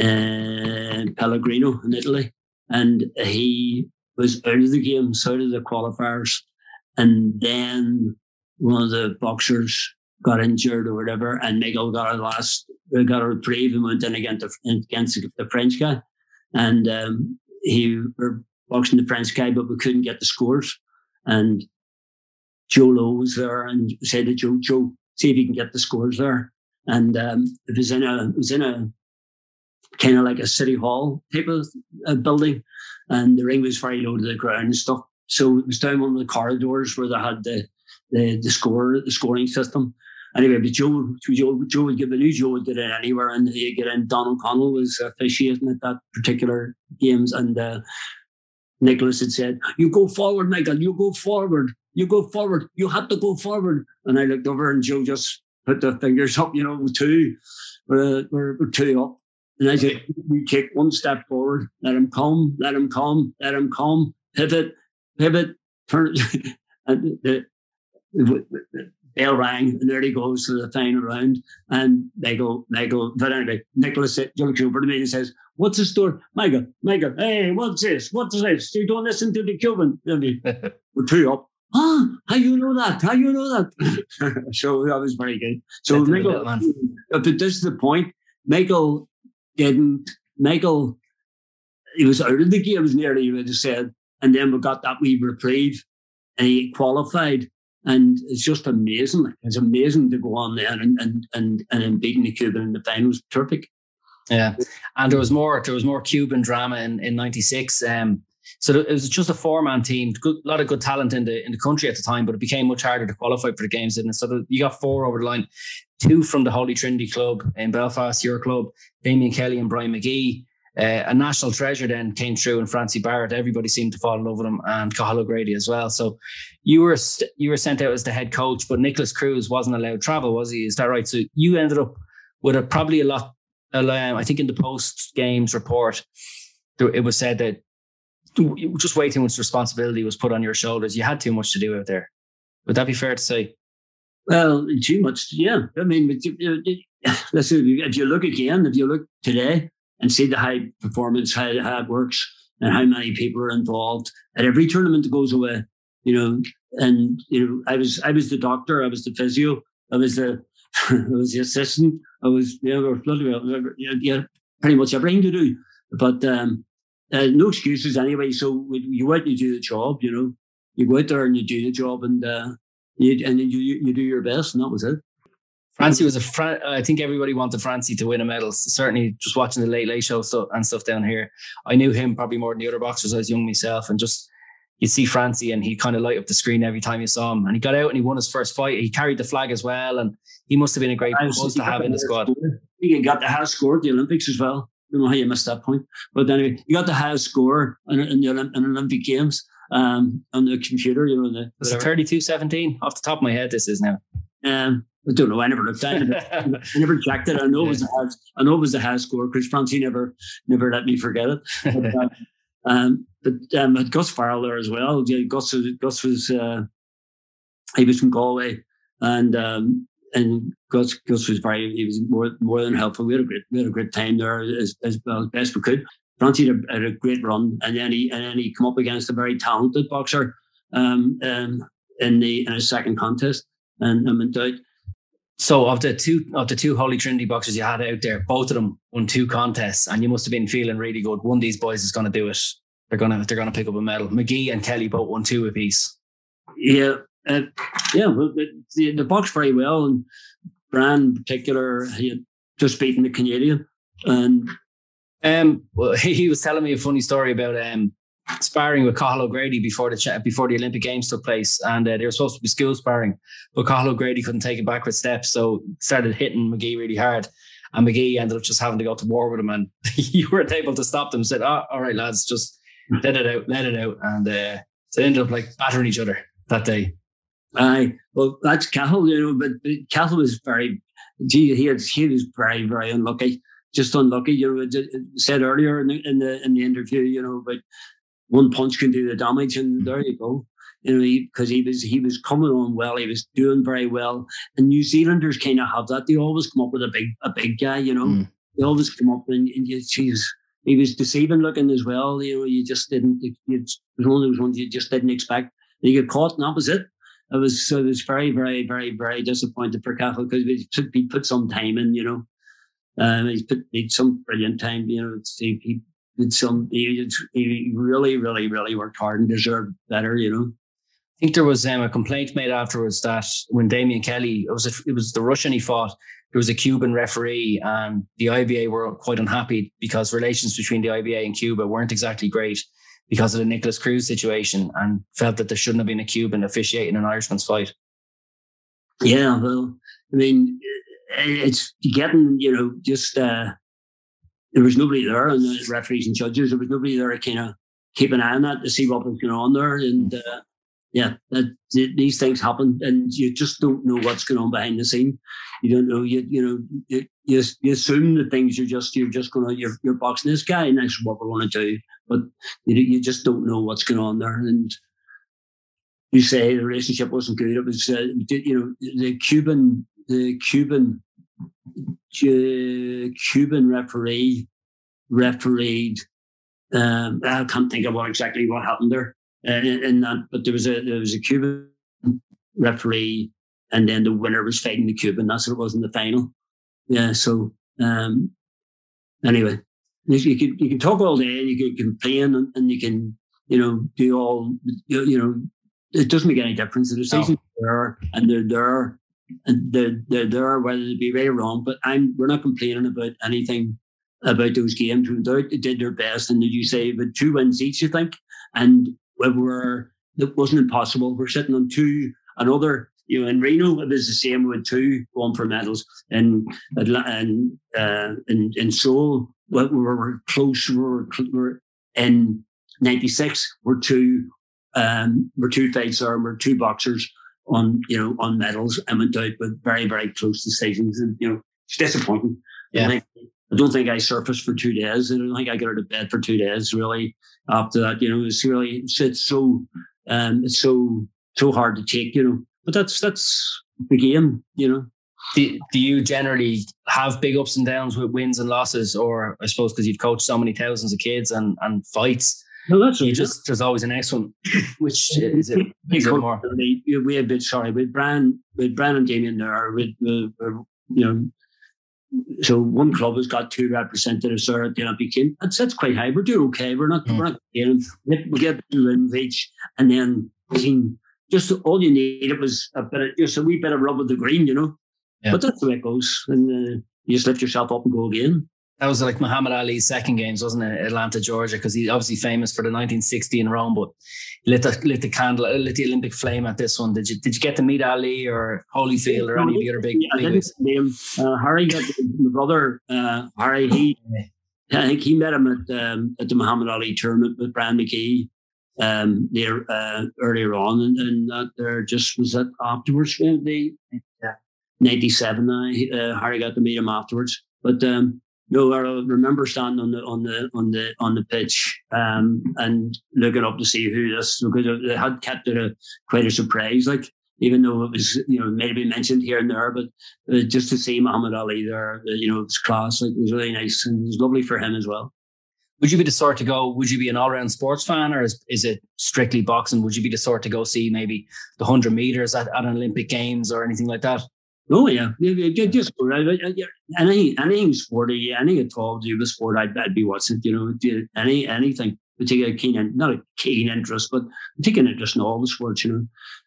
uh, Pellegrino in Italy, and he was out of the game, out of the qualifiers. And then one of the boxers got injured or whatever, and Miguel got a last, got a reprieve and went in against the, against the French guy. And um, he were boxing the French guy, but we couldn't get the scores. And Joe Lawlor was there and said to Joe, Joe, see if you can get the scores there. And um, it was in a, it was in a kind of like a city hall type of uh, building, and the ring was very low to the ground and stuff. So it was down one of the corridors where they had the the, the score, the scoring system. Anyway, but Joe, Joe, Joe would give the new Joe would get in anywhere, and he'd get in. Don O'Connell was officiating at that particular games, and uh, Nicholas had said, "You go forward, Michael. You go forward. You go forward. You have to go forward." And I looked over, and Joe just put the fingers up, you know, two, we're, we're, we're two up. And I said, "You take one step forward. Let him come. Let him come. Let him come. Pivot, pivot, turn." [laughs] and the, the, the bell rang, and there he goes to the final round. And they go, they go, but anyway, Nicholas looks over to me and says, What's the story? Michael, Michael, hey, what's this? What's this? You don't listen to the Cuban. [laughs] We're two up. Ah, how you know that? How you know that? [laughs] so that was very good. So Michael, but this is the point. Michael didn't, Michael, he was out of the games nearly, you would have said. And then we got that wee reprieve and he qualified. And it's just amazing. It's amazing to go on there and and and and beating the Cuban in the finals. Terrific. Yeah, and there was more. There was more Cuban drama in in '96. Um, so it was just a four man team. Good, a lot of good talent in the in the country at the time, but it became much harder to qualify for the games, it? So you got four over the line, two from the Holy Trinity Club in Belfast, your club, Damien Kelly and Brian Magee. Uh, a national treasure then came through and Francie Barrett. Everybody seemed to fall in love with him and Cathal O'Grady as well. So you were st- you were sent out as the head coach, but Nicholas Cruz wasn't allowed travel, was he? Is that right? So you ended up with a probably a lot. Um, I think in the post games report, it was said that just way too much responsibility was put on your shoulders. You had too much to do out there. Would that be fair to say? Well, too much, yeah. I mean, [sighs] listen, if you look again, if you look today, and see the high performance, how, how it works, and how many people are involved at every tournament that goes away. You know, and you know, I was I was the doctor, I was the physio, I was the [laughs] I was the assistant, I was you know, yeah, pretty much everything to do. But um, uh, no excuses anyway. So you went and you do the job. You know, you go out there and you do the job, and uh, you and you you do your best, and that was it. Francie was a. Fran- I think everybody wanted Francie to win a medal. Certainly, just watching the Late Late Show stuff and stuff down here, I knew him probably more than the other boxers. I was young myself, and just you see Francie, and he kind of light up the screen every time you saw him. And he got out and he won his first fight. He carried the flag as well, and he must have been a great buzz to have in the squad. He got the highest score at the Olympics as well. I don't know how you missed that point, but anyway, he got the highest score in, in the Olympic Games um, on the computer. You know, the, it's 32-17 off the top of my head. This is now. Um, I don't know. I never looked at it. [laughs] I never checked it. I know it was a has, I know it was a high score. Chris Francie never never let me forget it. But, uh, [laughs] um, but um, had Gus Farrell there as well. Yeah, Gus Gus was uh, he was from Galway, and um, and Gus Gus was very he was more more than helpful. We had a great we had a great time there as as, well, as best we could. Francie had a, had a, great run, and then he and then he come up against a very talented boxer um, um, in the in his second contest, and, and went out. So of the two of the two Holy Trinity boxers you had out there, both of them won two contests, and you must have been feeling really good. One of these boys is going to do it. they're gonna they're gonna pick up a medal. Magee and Kelly both won two apiece. Yeah, uh, yeah, well, the, the box very well, and Brand in particular, he had just beaten the Canadian, and um, well, [laughs] he was telling me a funny story about um sparring with Cathal O'Grady before the before the Olympic Games took place, and uh, they were supposed to be school sparring, but Cathal O'Grady couldn't take a backward step, so started hitting Magee really hard, and Magee ended up just having to go to war with him, and [laughs] you weren't able to stop them. Said, "Oh, all right, lads, just let it out, let it out," and uh, so they ended up like battering each other that day. Aye, well, that's Cathal, you know, but, Cathal was very, he, he, he was very, very unlucky, just unlucky. You know, I said earlier in the, in the in the interview, you know, but one punch can do the damage, and there you go. You know, because he, he, was he was coming on well, he was doing very well, and New Zealanders kind of have that. They always come up with a big a big guy, you know. Mm. They always come up and, and you, geez, he was deceiving looking as well. You know, you just didn't. It was one of those ones you just didn't expect. And you get caught, and that was it. I was I was very very very very disappointed for Cathal because he put, he put some time in, you know. Um, he's put he some brilliant time, you know. He, he did some. He, he really really really worked hard and deserved better, you know. I think there was um, a complaint made afterwards that when Damien Kelly, it was a, it was the Russian he fought. There was a Cuban referee, and the IBA were quite unhappy because relations between the IBA and Cuba weren't exactly great because of the Nicholas Cruz situation and felt that there shouldn't have been a Cuban officiating an Irishman's fight. Yeah, well, I mean, it's getting, you know, just uh, there was nobody there, and the referees and judges, there was nobody there to kind of keep an eye on that to see what was going on there. And uh, yeah, that, these things happen, and you just don't know what's going on behind the scene. You don't know. You you know you, you, you assume the things you're just you're just going to you're, you're boxing this guy, and that's what we're going to do. But you you just don't know what's going on there, and you say the relationship wasn't good. It was uh, you know the Cuban the Cuban uh, Cuban referee refereed. Um, I can't think of what exactly what happened there in that. But there was a there was a Cuban referee, and then the winner was fighting the Cuban. That's what it was in the final. Yeah. So um, anyway, you can you can talk all day, and you can complain, and, and you can you know do all you, you know. It doesn't make any difference. The decisions no. there, and they're there, they're they're there whether they be right or wrong. But I'm we're not complaining about anything about those games. They did their best, and did you say but two wins each? You think, and we were it wasn't impossible. We're sitting on two another. You know, in Reno, it was the same with two going for medals, and and uh, in in Seoul, we were close. We were, we in '96. We're two um, we're two fights there. We're two boxers on you know on medals and went out with very very close decisions, and you know it's disappointing. Yeah. I, I don't think I surfaced for two days. I don't think I got out of bed for two days. Really, after that. You know, it's really it's, it's so um, it's so so hard to take. You know, but that's that's the game. You know. Do, do you generally have big ups and downs with wins and losses, or I suppose because you've coached so many thousands of kids and and fights? No, that's you just there's always an next one. [laughs] Which is it? Is it more? We had bit sorry with Brian with Brian and Damien there. With, with, with you know so one club has got two representatives there at the Olympic team. That's, that's quite high. We're doing okay. We're not, mm. we're not getting, we get two wins each. And then team, just all you needed was a bit of, just a wee bit of rub of the green, you know. Yeah. But that's the way it goes. And uh, you just lift yourself up and go again. That was like Muhammad Ali's second games, wasn't it? Atlanta, Georgia, because he's obviously famous for the 1960 in Rome, but lit the lit the candle, lit the Olympic flame at this one. Did you did you get to meet Ali or Holyfield or any of the other big? Yeah, big name. Uh, Harry got my brother. Uh, Harry, he, I think he met him at um, at the Muhammad Ali tournament with Brian Magee um, there uh, earlier on, and, and that there just was that afterwards. The ninety seven. Uh, Harry got to meet him afterwards, but um, no, I remember standing on the on the on the on the pitch um, and looking up to see who this because they had kept it a quite a surprise. Like even though it was you know maybe mentioned here and there, but uh, just to see Muhammad Ali there, uh, you know, it was class. Like it was really nice and it was lovely for him as well. Would you be the sort to go? Would you be an all-round sports fan, or is, is it strictly boxing? Would you be the sort to go see maybe the hundred meters at, at an Olympic Games or anything like that? Oh yeah, just any any sport, any at all, do the sport, I'd, I'd be watching. You know, any anything. we take a keen, not a keen interest, but we take an interest in all the sports, you know,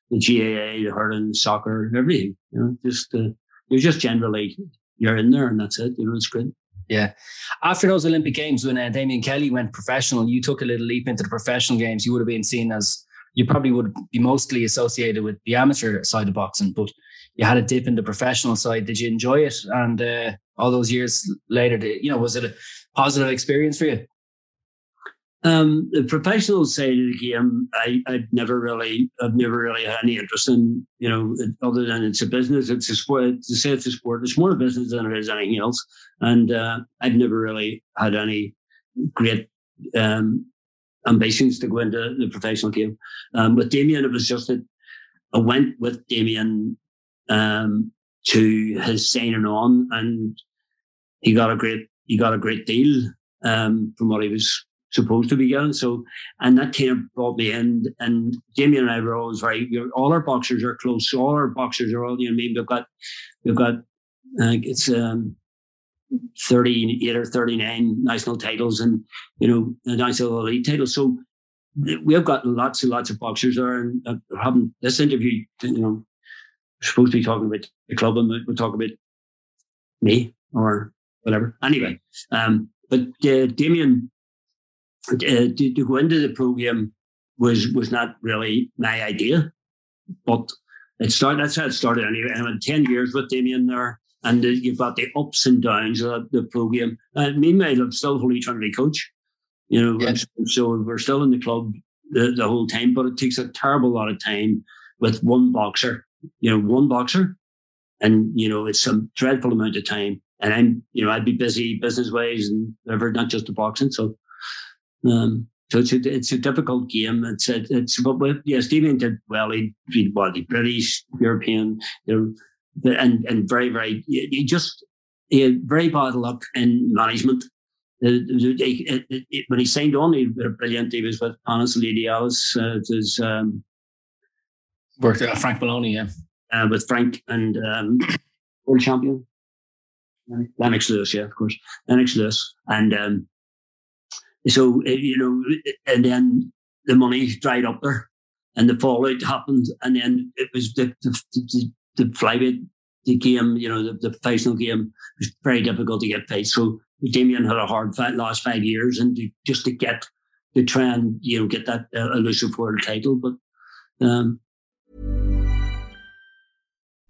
the GAA, the hurling, soccer, everything, you know, just, uh, you're just generally, you're in there and that's it, you know, it's great. Yeah. After those Olympic Games, when uh, Damien Kelly went professional, you took a little leap into the professional games. You would have been seen as, you probably would be mostly associated with the amateur side of boxing, but you had a dip in the professional side. Did you enjoy it? And uh, all those years later, you know, was it a positive experience for you? Um, the professional side of the game, I, I've never really, I've never really had any interest in, you know, other than it's a business. It's a sport. To say it's a sport, it's more a business than it is anything else. And uh, I've never really had any great um, ambitions to go into the professional game. Um, with Damien, it was just that I went with Damien um, to his signing on, and he got a great he got a great deal um, from what he was supposed to be getting. So, and that kind of brought me in. And Damien and I were always very. All our boxers are close. So all our boxers are all. You know, I mean, we've got we've got I think it's um, 38 or 39 national titles and, you know, the national elite titles. So we have got lots and lots of boxers there. And uh, having this interview, you know, supposed to be talking about the club and we'll talk about me or whatever. Anyway, um, but uh, Damien uh, to, to, go into the program was was not really my idea, but it started. That's how it started. Anyway, I had ten years with Damien there, and the, you've got the ups and downs of the program. And meanwhile, I'm still fully trying to be coach. You know, so we're still in the club the, the whole time, but it takes a terrible lot of time with one boxer you know, one boxer. And, you know, it's a dreadful amount of time. And I'm, you know, I'd be busy business wise and whatever, not just the boxing. So, um, so it's a, it's a difficult game. It's a, it's but with, yeah, Stephen did well. He he well, the British, European, you know, and and very very he just he had very bad luck in management. when he signed on, he was brilliant. He was with Panos Eliades, uh, his um, Worked at Frank Maloney, yeah. Uh, with Frank and um, [coughs] world champion. Lennox Lewis, yeah, of course. Lennox Lewis. And um, so, uh, you know, and then the money dried up there and the fallout happened. And then it was the, the, the, the flyweight, the game, you know, the, the professional game was very difficult to get paid. So Damien had a hard fight last five years and to, just to get, to try and, you know, get that uh, elusive world title. But um,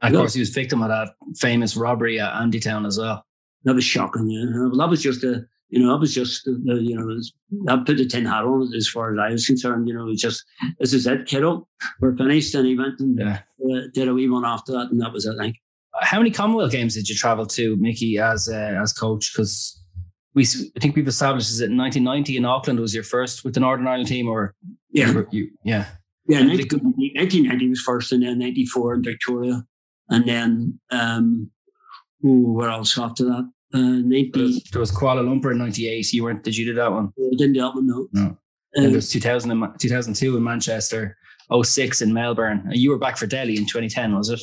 Of course, he was victim of that famous robbery at Andytown as well. That was shocking. Yeah, well, that was just a, you know, that was just, uh, you know, that put the tin hat on it as far as I was concerned. You know, it's just this is it, kiddo. We're finished, and he went and yeah. uh, did a wee one after that, and that was it. I think. How many Commonwealth games did you travel to, Mickey, as uh, as coach? Because we, I think we've established is it 1990 in Auckland was your first with the Northern Ireland team, or yeah, you, you, yeah, yeah. 1990 was first, and then 94 in Victoria. And then um, Ooh, where else after that? Uh, 90. There was, there was Kuala Lumpur in '98. You weren't? Did you do that one? I didn't do that one, no. No. And there was 2000 in, 2002 in Manchester, 06 in Melbourne. You were back for Delhi in 2010, was it?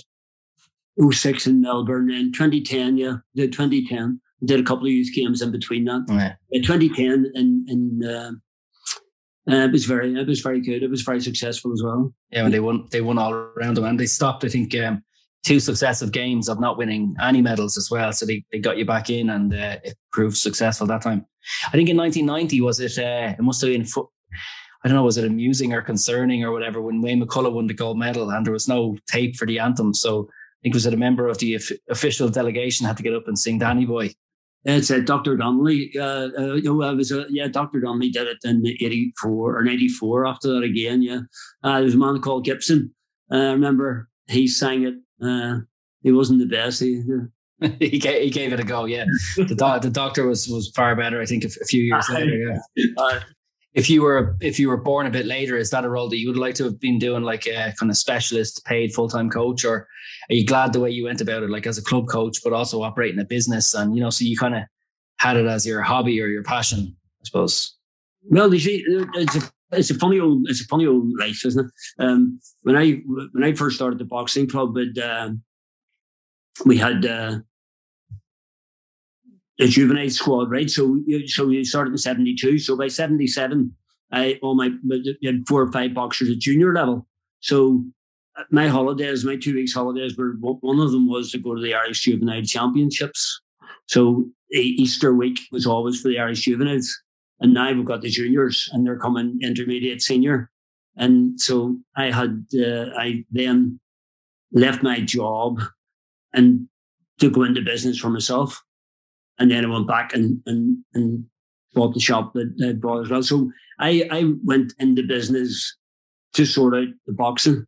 06 in Melbourne and 2010, yeah, did 2010. Did a couple of youth games in between that. Yeah. In 2010, and and uh, uh, it was very it was very good. It was very successful as well. Yeah, when they won, they won all around them, and they stopped. I think um, two successive games of not winning any medals as well. So they, they got you back in, and uh, it proved successful that time. I think in 1990 was it? Uh, it must have been. Fo- I don't know, was it amusing or concerning or whatever when Wayne McCullough won the gold medal and there was no tape for the anthem. So I think was it a member of the official delegation had to get up and sing Danny Boy. It's uh, Dr. Donnelly. Uh, uh, you know, I was uh, yeah, Dr. Donnelly did it in '84 or '94. After that, again, yeah. Uh, there was a man called Gibson. Uh, I remember he sang it. Uh, he wasn't the best. He, uh, [laughs] he, gave, he gave it a go. Yeah, the, the doctor was was far better. I think a, a few years [laughs] later. Yeah. Uh, if you were if you were born a bit later, is that a role that you would like to have been doing, like a kind of specialist, paid full time coach, or are you glad the way you went about it, like as a club coach, but also operating a business, and you know, so you kind of had it as your hobby or your passion, I suppose. Well, you see, it's a it's a funny old it's a funny old life, isn't it? Um, when I when I first started the boxing club, it, uh, we had. Uh, the juvenile squad, right? So, so we started in '72. So by '77, I all my had four or five boxers at junior level. So uh, my holidays, my two weeks holidays, were one of them was to go to the Irish Juvenile Championships. So Easter week was always for the Irish juveniles, and now we've got the juniors, and they're coming intermediate, senior, and so I had uh, I then left my job and to go into business for myself. And then I went back and and and bought the shop that I bought as well. So I I went into business to sort out the boxing,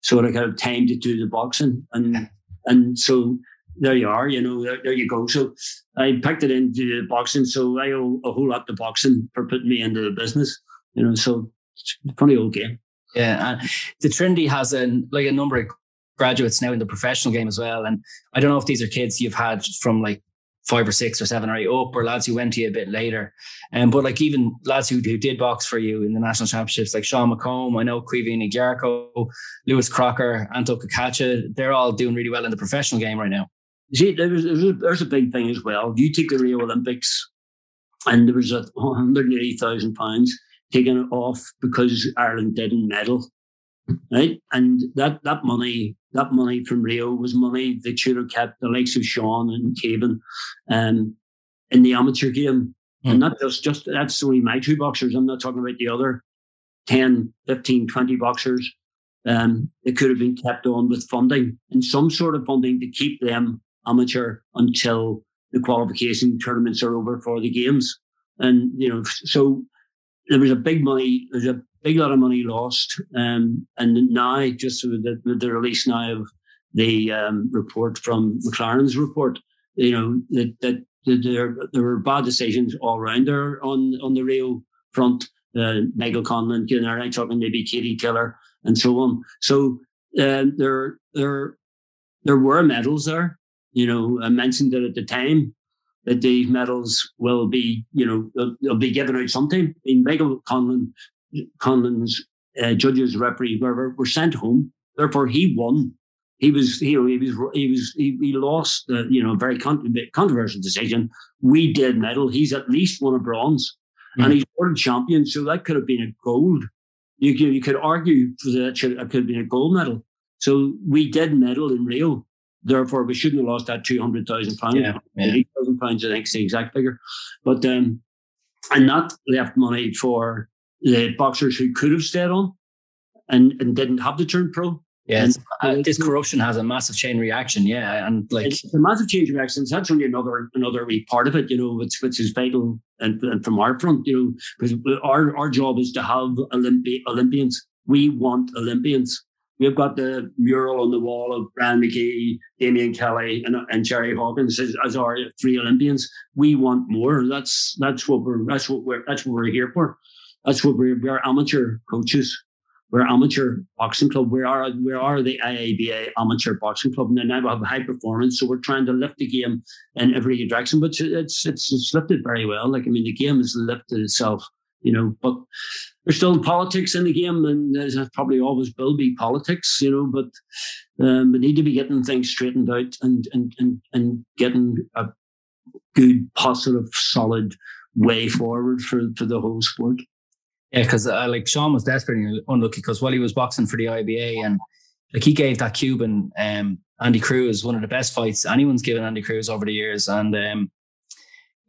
so I got time to do the boxing, and and so there you are, you know, there, there you go. So I picked it into boxing, so I owe a whole lot to boxing for putting me into the business, you know. So it's a funny old game. Yeah, and the Trinity has a like a number of graduates now in the professional game as well. And I don't know if these are kids you've had from like five or six or seven or eight up, or lads who went to you a bit later. Um, but like even lads who, who did box for you in the national championships, like Sean McComb, I know Caoimhin Agyarko, Lewis Crocker, Anto Cacace, they're all doing really well in the professional game right now. See, there's, there's, a, there's a big thing as well. You take the Rio Olympics, and there was a 180,000 pounds taken off because Ireland didn't medal, right? And that that money that money from Rio was money they should have kept the likes of Sean and Kevin um, in the amateur game. Mm. And not just, just, that's only my two boxers. I'm not talking about the other 10, 15, 20 boxers. Um, they could have been kept on with funding and some sort of funding to keep them amateur until the qualification tournaments are over for the games. And, you know, so there was a big money, there's a big lot of money lost. Um, and now, just with the, with the, release now of the um, report from McLaren's report, you know, that, that, that there, there were bad decisions all around there on, on the Rio front. Uh, Michael Conlan, you know, I'm talking maybe Katie Taylor and so on. So uh, there, there, there were medals there. You know, I mentioned it at the time that these medals will be, you know, they'll, they'll be given out sometime. I mean, Michael Conlan Conlan's uh, judges, referee, were, were sent home. Therefore, he won. He was, you know, he was, he was, he, he lost, the, you know, very controversial decision. We did medal. He's at least won a bronze, mm. and he's world champion. So that could have been a gold. You could, you could argue for that should, it could have been a gold medal. So we did medal in Rio. Therefore, we shouldn't have lost that two hundred thousand pounds. Yeah, yeah. Eight thousand pounds, I think, is the exact figure. But um, and that left money for the boxers who could have stayed on and, and didn't have to turn pro. Yeah, uh, this corruption has a massive chain reaction. Yeah, and like it's a massive chain reaction. That's only another another wee part of it, you know, which which is vital and, and from our front, you know, because our our job is to have Olympi- Olympians. We want Olympians. We've got the mural on the wall of Brian Magee, Damien Kelly, and, and Gerry Hawkins as, as our three Olympians. We want more. That's that's what we're that's what we're that's what we're here for. That's what we're, we're amateur coaches. we're amateur boxing club. We are we are the IABA amateur boxing club, and now we have high performance. So we're trying to lift the game in every direction. But it's it's it's lifted very well. Like I mean, the game has lifted itself, you know. But there's still politics in the game, and there's probably always will be politics, you know. But um, we need to be getting things straightened out and and and and getting a good, positive, solid way forward for for the whole sport. Yeah, because uh, like Sean was desperately unlucky because while he was boxing for the IBA and like he gave that Cuban um, Andy Cruz one of the best fights anyone's given Andy Cruz over the years, and um,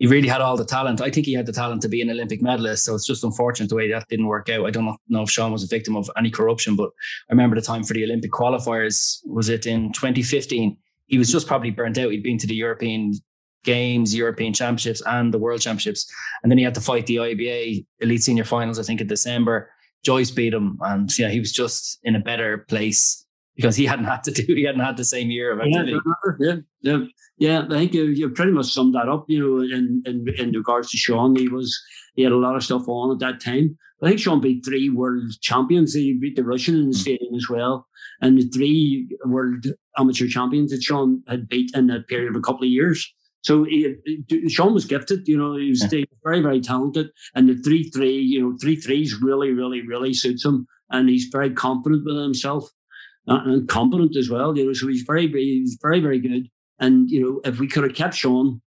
he really had all the talent. I think he had the talent to be an Olympic medalist. So it's just unfortunate the way that didn't work out. I don't know if Sean was a victim of any corruption, but I remember the time for the Olympic qualifiers. Was it in 2015? He was just probably burnt out. He'd been to the European Games, European Championships, and the World Championships. And then he had to fight the IBA Elite Senior Finals, I think, in December. Joyce beat him, and yeah, he was just in a better place because he hadn't had to do, he hadn't had the same year of activity. Yeah, yeah, yeah. I think you, you pretty much summed that up. You know, in, in in regards to Sean, he was he had a lot of stuff on at that time. I think Sean beat three world champions. He beat the Russian in the hmm. stadium as well, and the three world amateur champions that Sean had beat in that period of a couple of years. So he, Sean was gifted, you know, he was yeah. very, very talented. And the 3 3, you know, 3 threes really, really, really suits him. And he's very confident with himself and competent as well, you know, so he's very, very, he's very, very good. And, you know, if we could have kept Sean,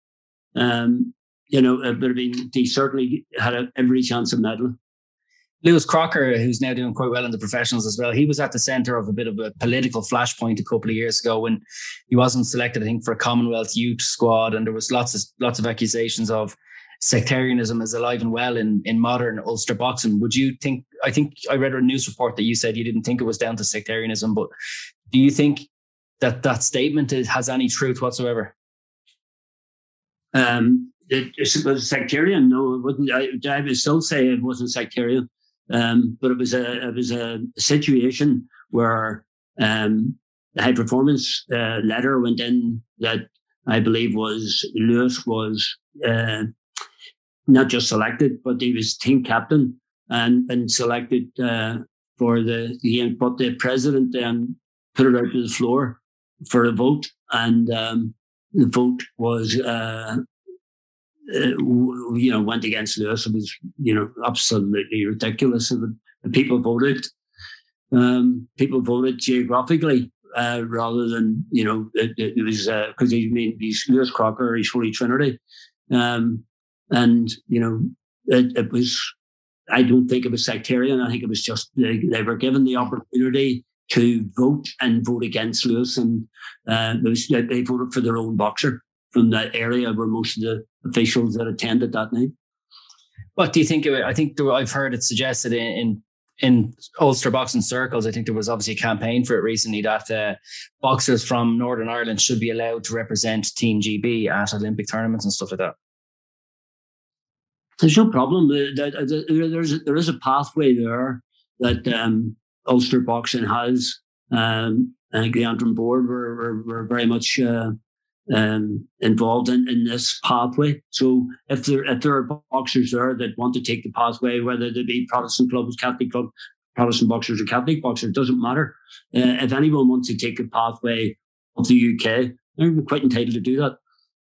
um, you know, it would have been, he certainly had a, every chance of medal. Lewis Crocker, who's now doing quite well in the professionals as well, he was at the centre of a bit of a political flashpoint a couple of years ago when he wasn't selected, I think, for a Commonwealth youth squad, and there was lots of lots of accusations of sectarianism is alive and well in, in modern Ulster boxing. Would you think? I think I read a news report that you said you didn't think it was down to sectarianism, but do you think that that statement has any truth whatsoever? Um, it, it was sectarian. No, it wouldn't. I, I would still say it wasn't sectarian. Um, but it was a it was a situation where um, the high performance uh, letter went in that I believe was Lewis was uh, not just selected, but he was team captain and and selected uh, for the game. But the president then put it out to the floor for a vote, and um, the vote was uh, uh, you know, went against Lewis. It was, you know, absolutely ridiculous. And the, people voted, um, people voted geographically uh, rather than, you know, it, it was because uh, he mean he's Lewis Crocker, he's Holy Trinity, um, and you know, it, it, was. I don't think it was sectarian. I think it was just they, they were given the opportunity to vote and vote against Lewis, and uh, was, they voted for their own boxer from that area where most of the officials that attended that night. What do you think? It? I think I've heard it suggested in, in, in Ulster boxing circles. I think there was obviously a campaign for it recently that uh, boxers from Northern Ireland should be allowed to represent Team GB at Olympic tournaments and stuff like that. There's no problem. There's there is a pathway there that um, Ulster boxing has. Um, the Antrim board were, were, were very much uh, um, involved in, in this pathway. So if there if there are boxers there that want to take the pathway, whether they be Protestant clubs, Catholic club, Protestant boxers or Catholic boxers, it doesn't matter. Uh, if anyone wants to take the pathway of the UK, they're quite entitled to do that.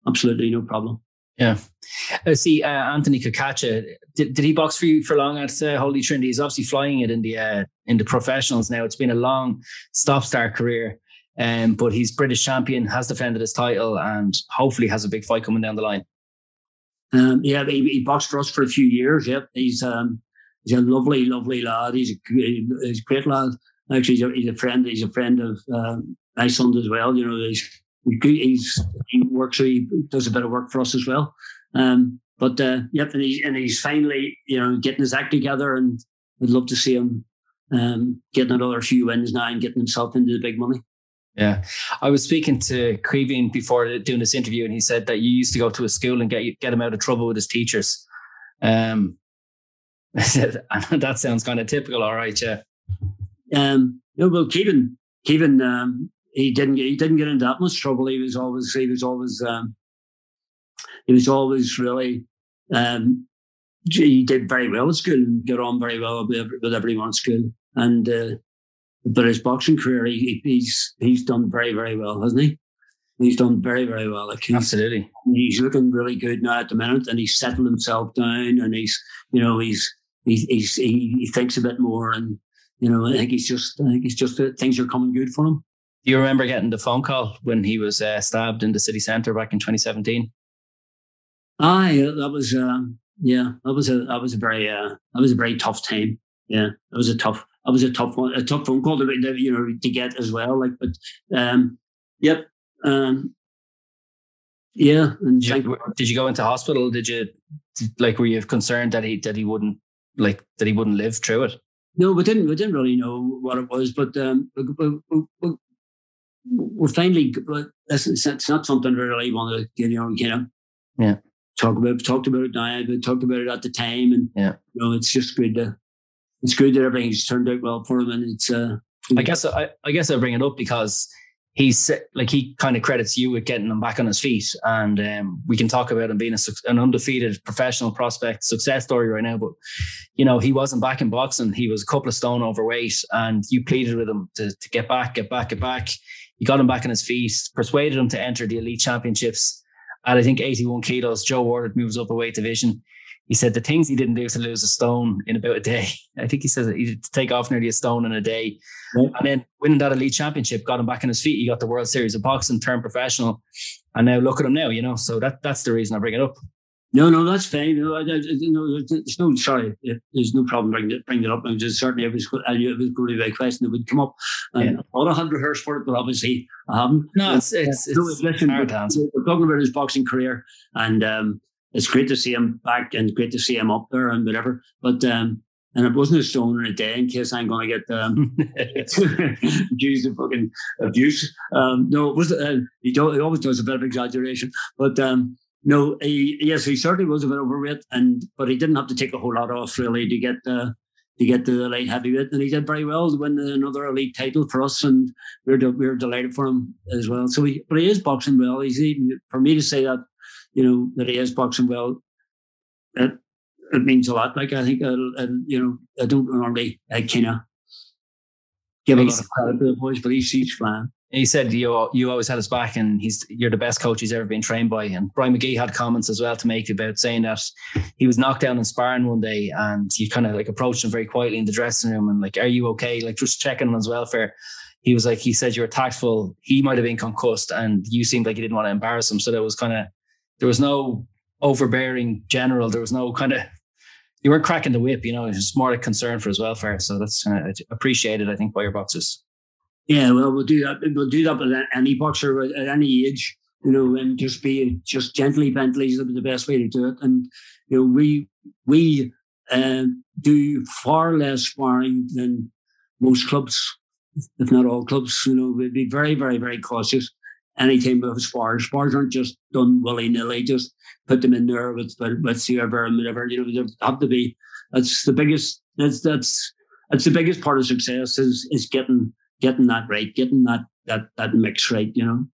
Absolutely no problem. Yeah. Uh, see, uh, Anthony Cacace, did, did he box for you for long at uh, Holy Trinity? He's obviously flying it in the uh, in the professionals now. It's been a long stop start career. Um, but he's British champion, has defended his title, and hopefully has a big fight coming down the line. Um, yeah, he, he, boxed for us for a few years. Yep, he's um, he's a lovely, lovely lad. He's a, he's a great lad. Actually, he's a, he's a friend. He's a friend of um, Iceland as well. You know, he's he's he works. He does a bit of work for us as well. Um, but uh, yep, and he's and he's finally you know getting his act together, and we'd love to see him um, getting another few wins now and getting himself into the big money. Yeah, I was speaking to Caoimhin before doing this interview, and he said that you used to go to a school and get get him out of trouble with his teachers. Um, [laughs] I said that sounds kind of typical. All right, yeah. Um, no, well, Kevin, Kevin, um, he didn't he didn't get into that much trouble. He was always he was always um, he was always really um, he did very well at school and got on very well with, with everyone at school. And uh, but his boxing career, he, he's he's done very very well, hasn't he? He's done very very well. Like he's, Absolutely, he's looking really good now at the minute, and he's settled himself down, and he's you know he's he's, he's he, he thinks a bit more, and you know I think he's just I think he's just things are coming good for him. Do you remember getting the phone call when he was uh, stabbed in the city centre back in 2017? Aye, that was uh, yeah, that was a that was a very uh, that was a very tough time. Yeah, that was a tough that was a tough one, a tough phone call to you know to get as well. Like, but um, yep, um, yeah. And did you, did you go into hospital? Did you like were you concerned that he that he wouldn't like that he wouldn't live through it? No, we didn't. We didn't really know what it was, but um, we, we, we, we're finally. It's, it's not something really want to, you know, you know, yeah, talk about. Talked about it now. We talked about it at the time, and yeah, you know, it's just good to it's good that everything's turned out well for him, and it's. Uh, I guess I, I guess I bring it up because he's like he kind of credits you with getting him back on his feet, and um, we can talk about him being a, an undefeated professional prospect success story right now. But you know, he wasn't back in boxing; he was a couple of stone overweight, and you pleaded with him to to get back, get back, get back. You got him back on his feet, persuaded him to enter the elite championships at I think 81 kilos. Joe Ward moves up a weight division he said the things he didn't do to lose a stone in about a day. [laughs] I think he says he did take off nearly a stone in a day. And then winning that elite championship got him back on his feet. He got the World Series of Boxing, turned professional. And now look at him now, you know. So that that's the reason I bring it up. No, no, that's fine. No, I, I, no, there's no sorry. There's no problem bringing it, bringing it up. I'm just certainly, if it was, I knew it was going to be a question that would come up. And yeah. I thought I had rehearsed for it, but obviously I haven't. No, it's it's, it's, it's listen, hard to answer. We're talking about his boxing career, and um, it's great to see him back and great to see him up there and whatever. But um, and it wasn't a stone in a day in case I'm going to get um, [laughs] accused of fucking abuse. Um, no, it was uh, he, do, he always does a bit of exaggeration, but um, no, he, yes, he certainly was a bit overweight, and but he didn't have to take a whole lot off really to get uh, to get to the light heavyweight, and he did very well to win another elite title for us, and we we're we we're delighted for him as well. So he, but he is boxing well. He's even for me to say that you know, that he is boxing well, it, it means a lot. Like, I think, uh, and, you know, I don't normally, I kind of give he's, a lot of credit to the boys, but he's, he's flying. He said you you always had his back, and he's you're the best coach he's ever been trained by. And Brian Magee had comments as well to make about saying that he was knocked down in sparring one day, and you kind of like approached him very quietly in the dressing room, and like, "Are you okay?" Like just checking on his welfare. He was like, he said you were tactful. He might have been concussed, and you seemed like you didn't want to embarrass him. So that was kind of there was no overbearing general. There was no kind of you weren't cracking the whip. You know, it was more a concern for his welfare. So that's uh, appreciated, I think, by your boxers. Yeah, well, we'll do that. We'll do that with any boxer at any age. You know, and just be just gently Bentley is the best way to do it. And you know, we we uh, do far less sparring than most clubs, if not all clubs. You know, we'd be very, very, very cautious anytime with spars. Spars aren't just done willy nilly, just put them in there with, with, with whoever and whatever. You know, they have to be. That's the biggest. That's that's that's the biggest part of success is is getting getting that right, getting that that that mix right. You know.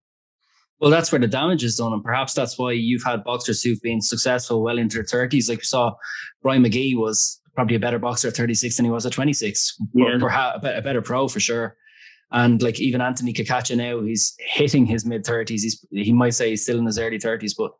Well, that's where the damage is done, and perhaps that's why you've had boxers who've been successful well into their thirties. Like you saw, Brian Magee was probably a better boxer at 36 than he was at 26. Yeah. Perhaps a better pro for sure. And like even Anthony Cacace now, he's hitting his mid thirties. He's he might say he's still in his early thirties, but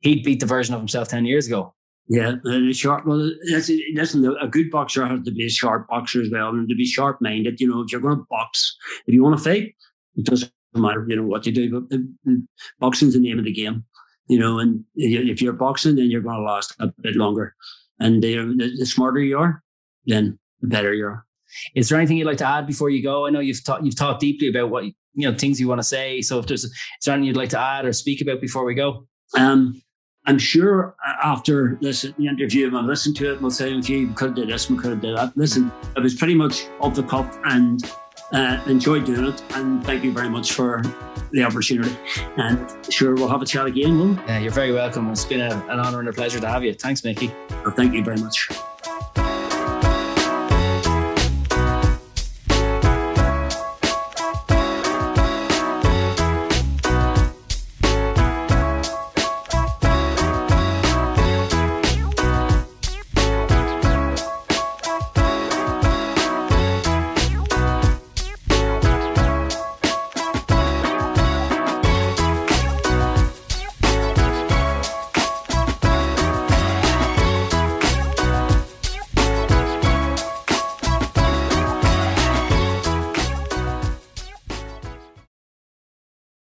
he'd beat the version of himself ten years ago. Yeah, sharp. Well, listen, a good boxer has to be a sharp boxer as well, and to be sharp minded. You know, if you're going to box, if you want to fight, it doesn't matter. You know what you do, but uh, boxing's the name of the game. You know, and if you're boxing, then you're going to last a bit longer. And uh, the, the smarter you are, then the better you are. Is there anything you'd like to add before you go? I know you've talked you've talked deeply about what you know things you want to say. So if there's is there anything you'd like to add or speak about before we go? Um, I'm sure after this interview, I'll listen to it and we'll say, okay, we could do this, we could do that. Listen, it was pretty much off the cuff and uh, enjoyed doing it. And thank you very much for the opportunity. And sure, we'll have a chat again, will Yeah, you're very welcome. It's been a, an honor and a pleasure to have you. Thanks, Mickey. Well, thank you very much.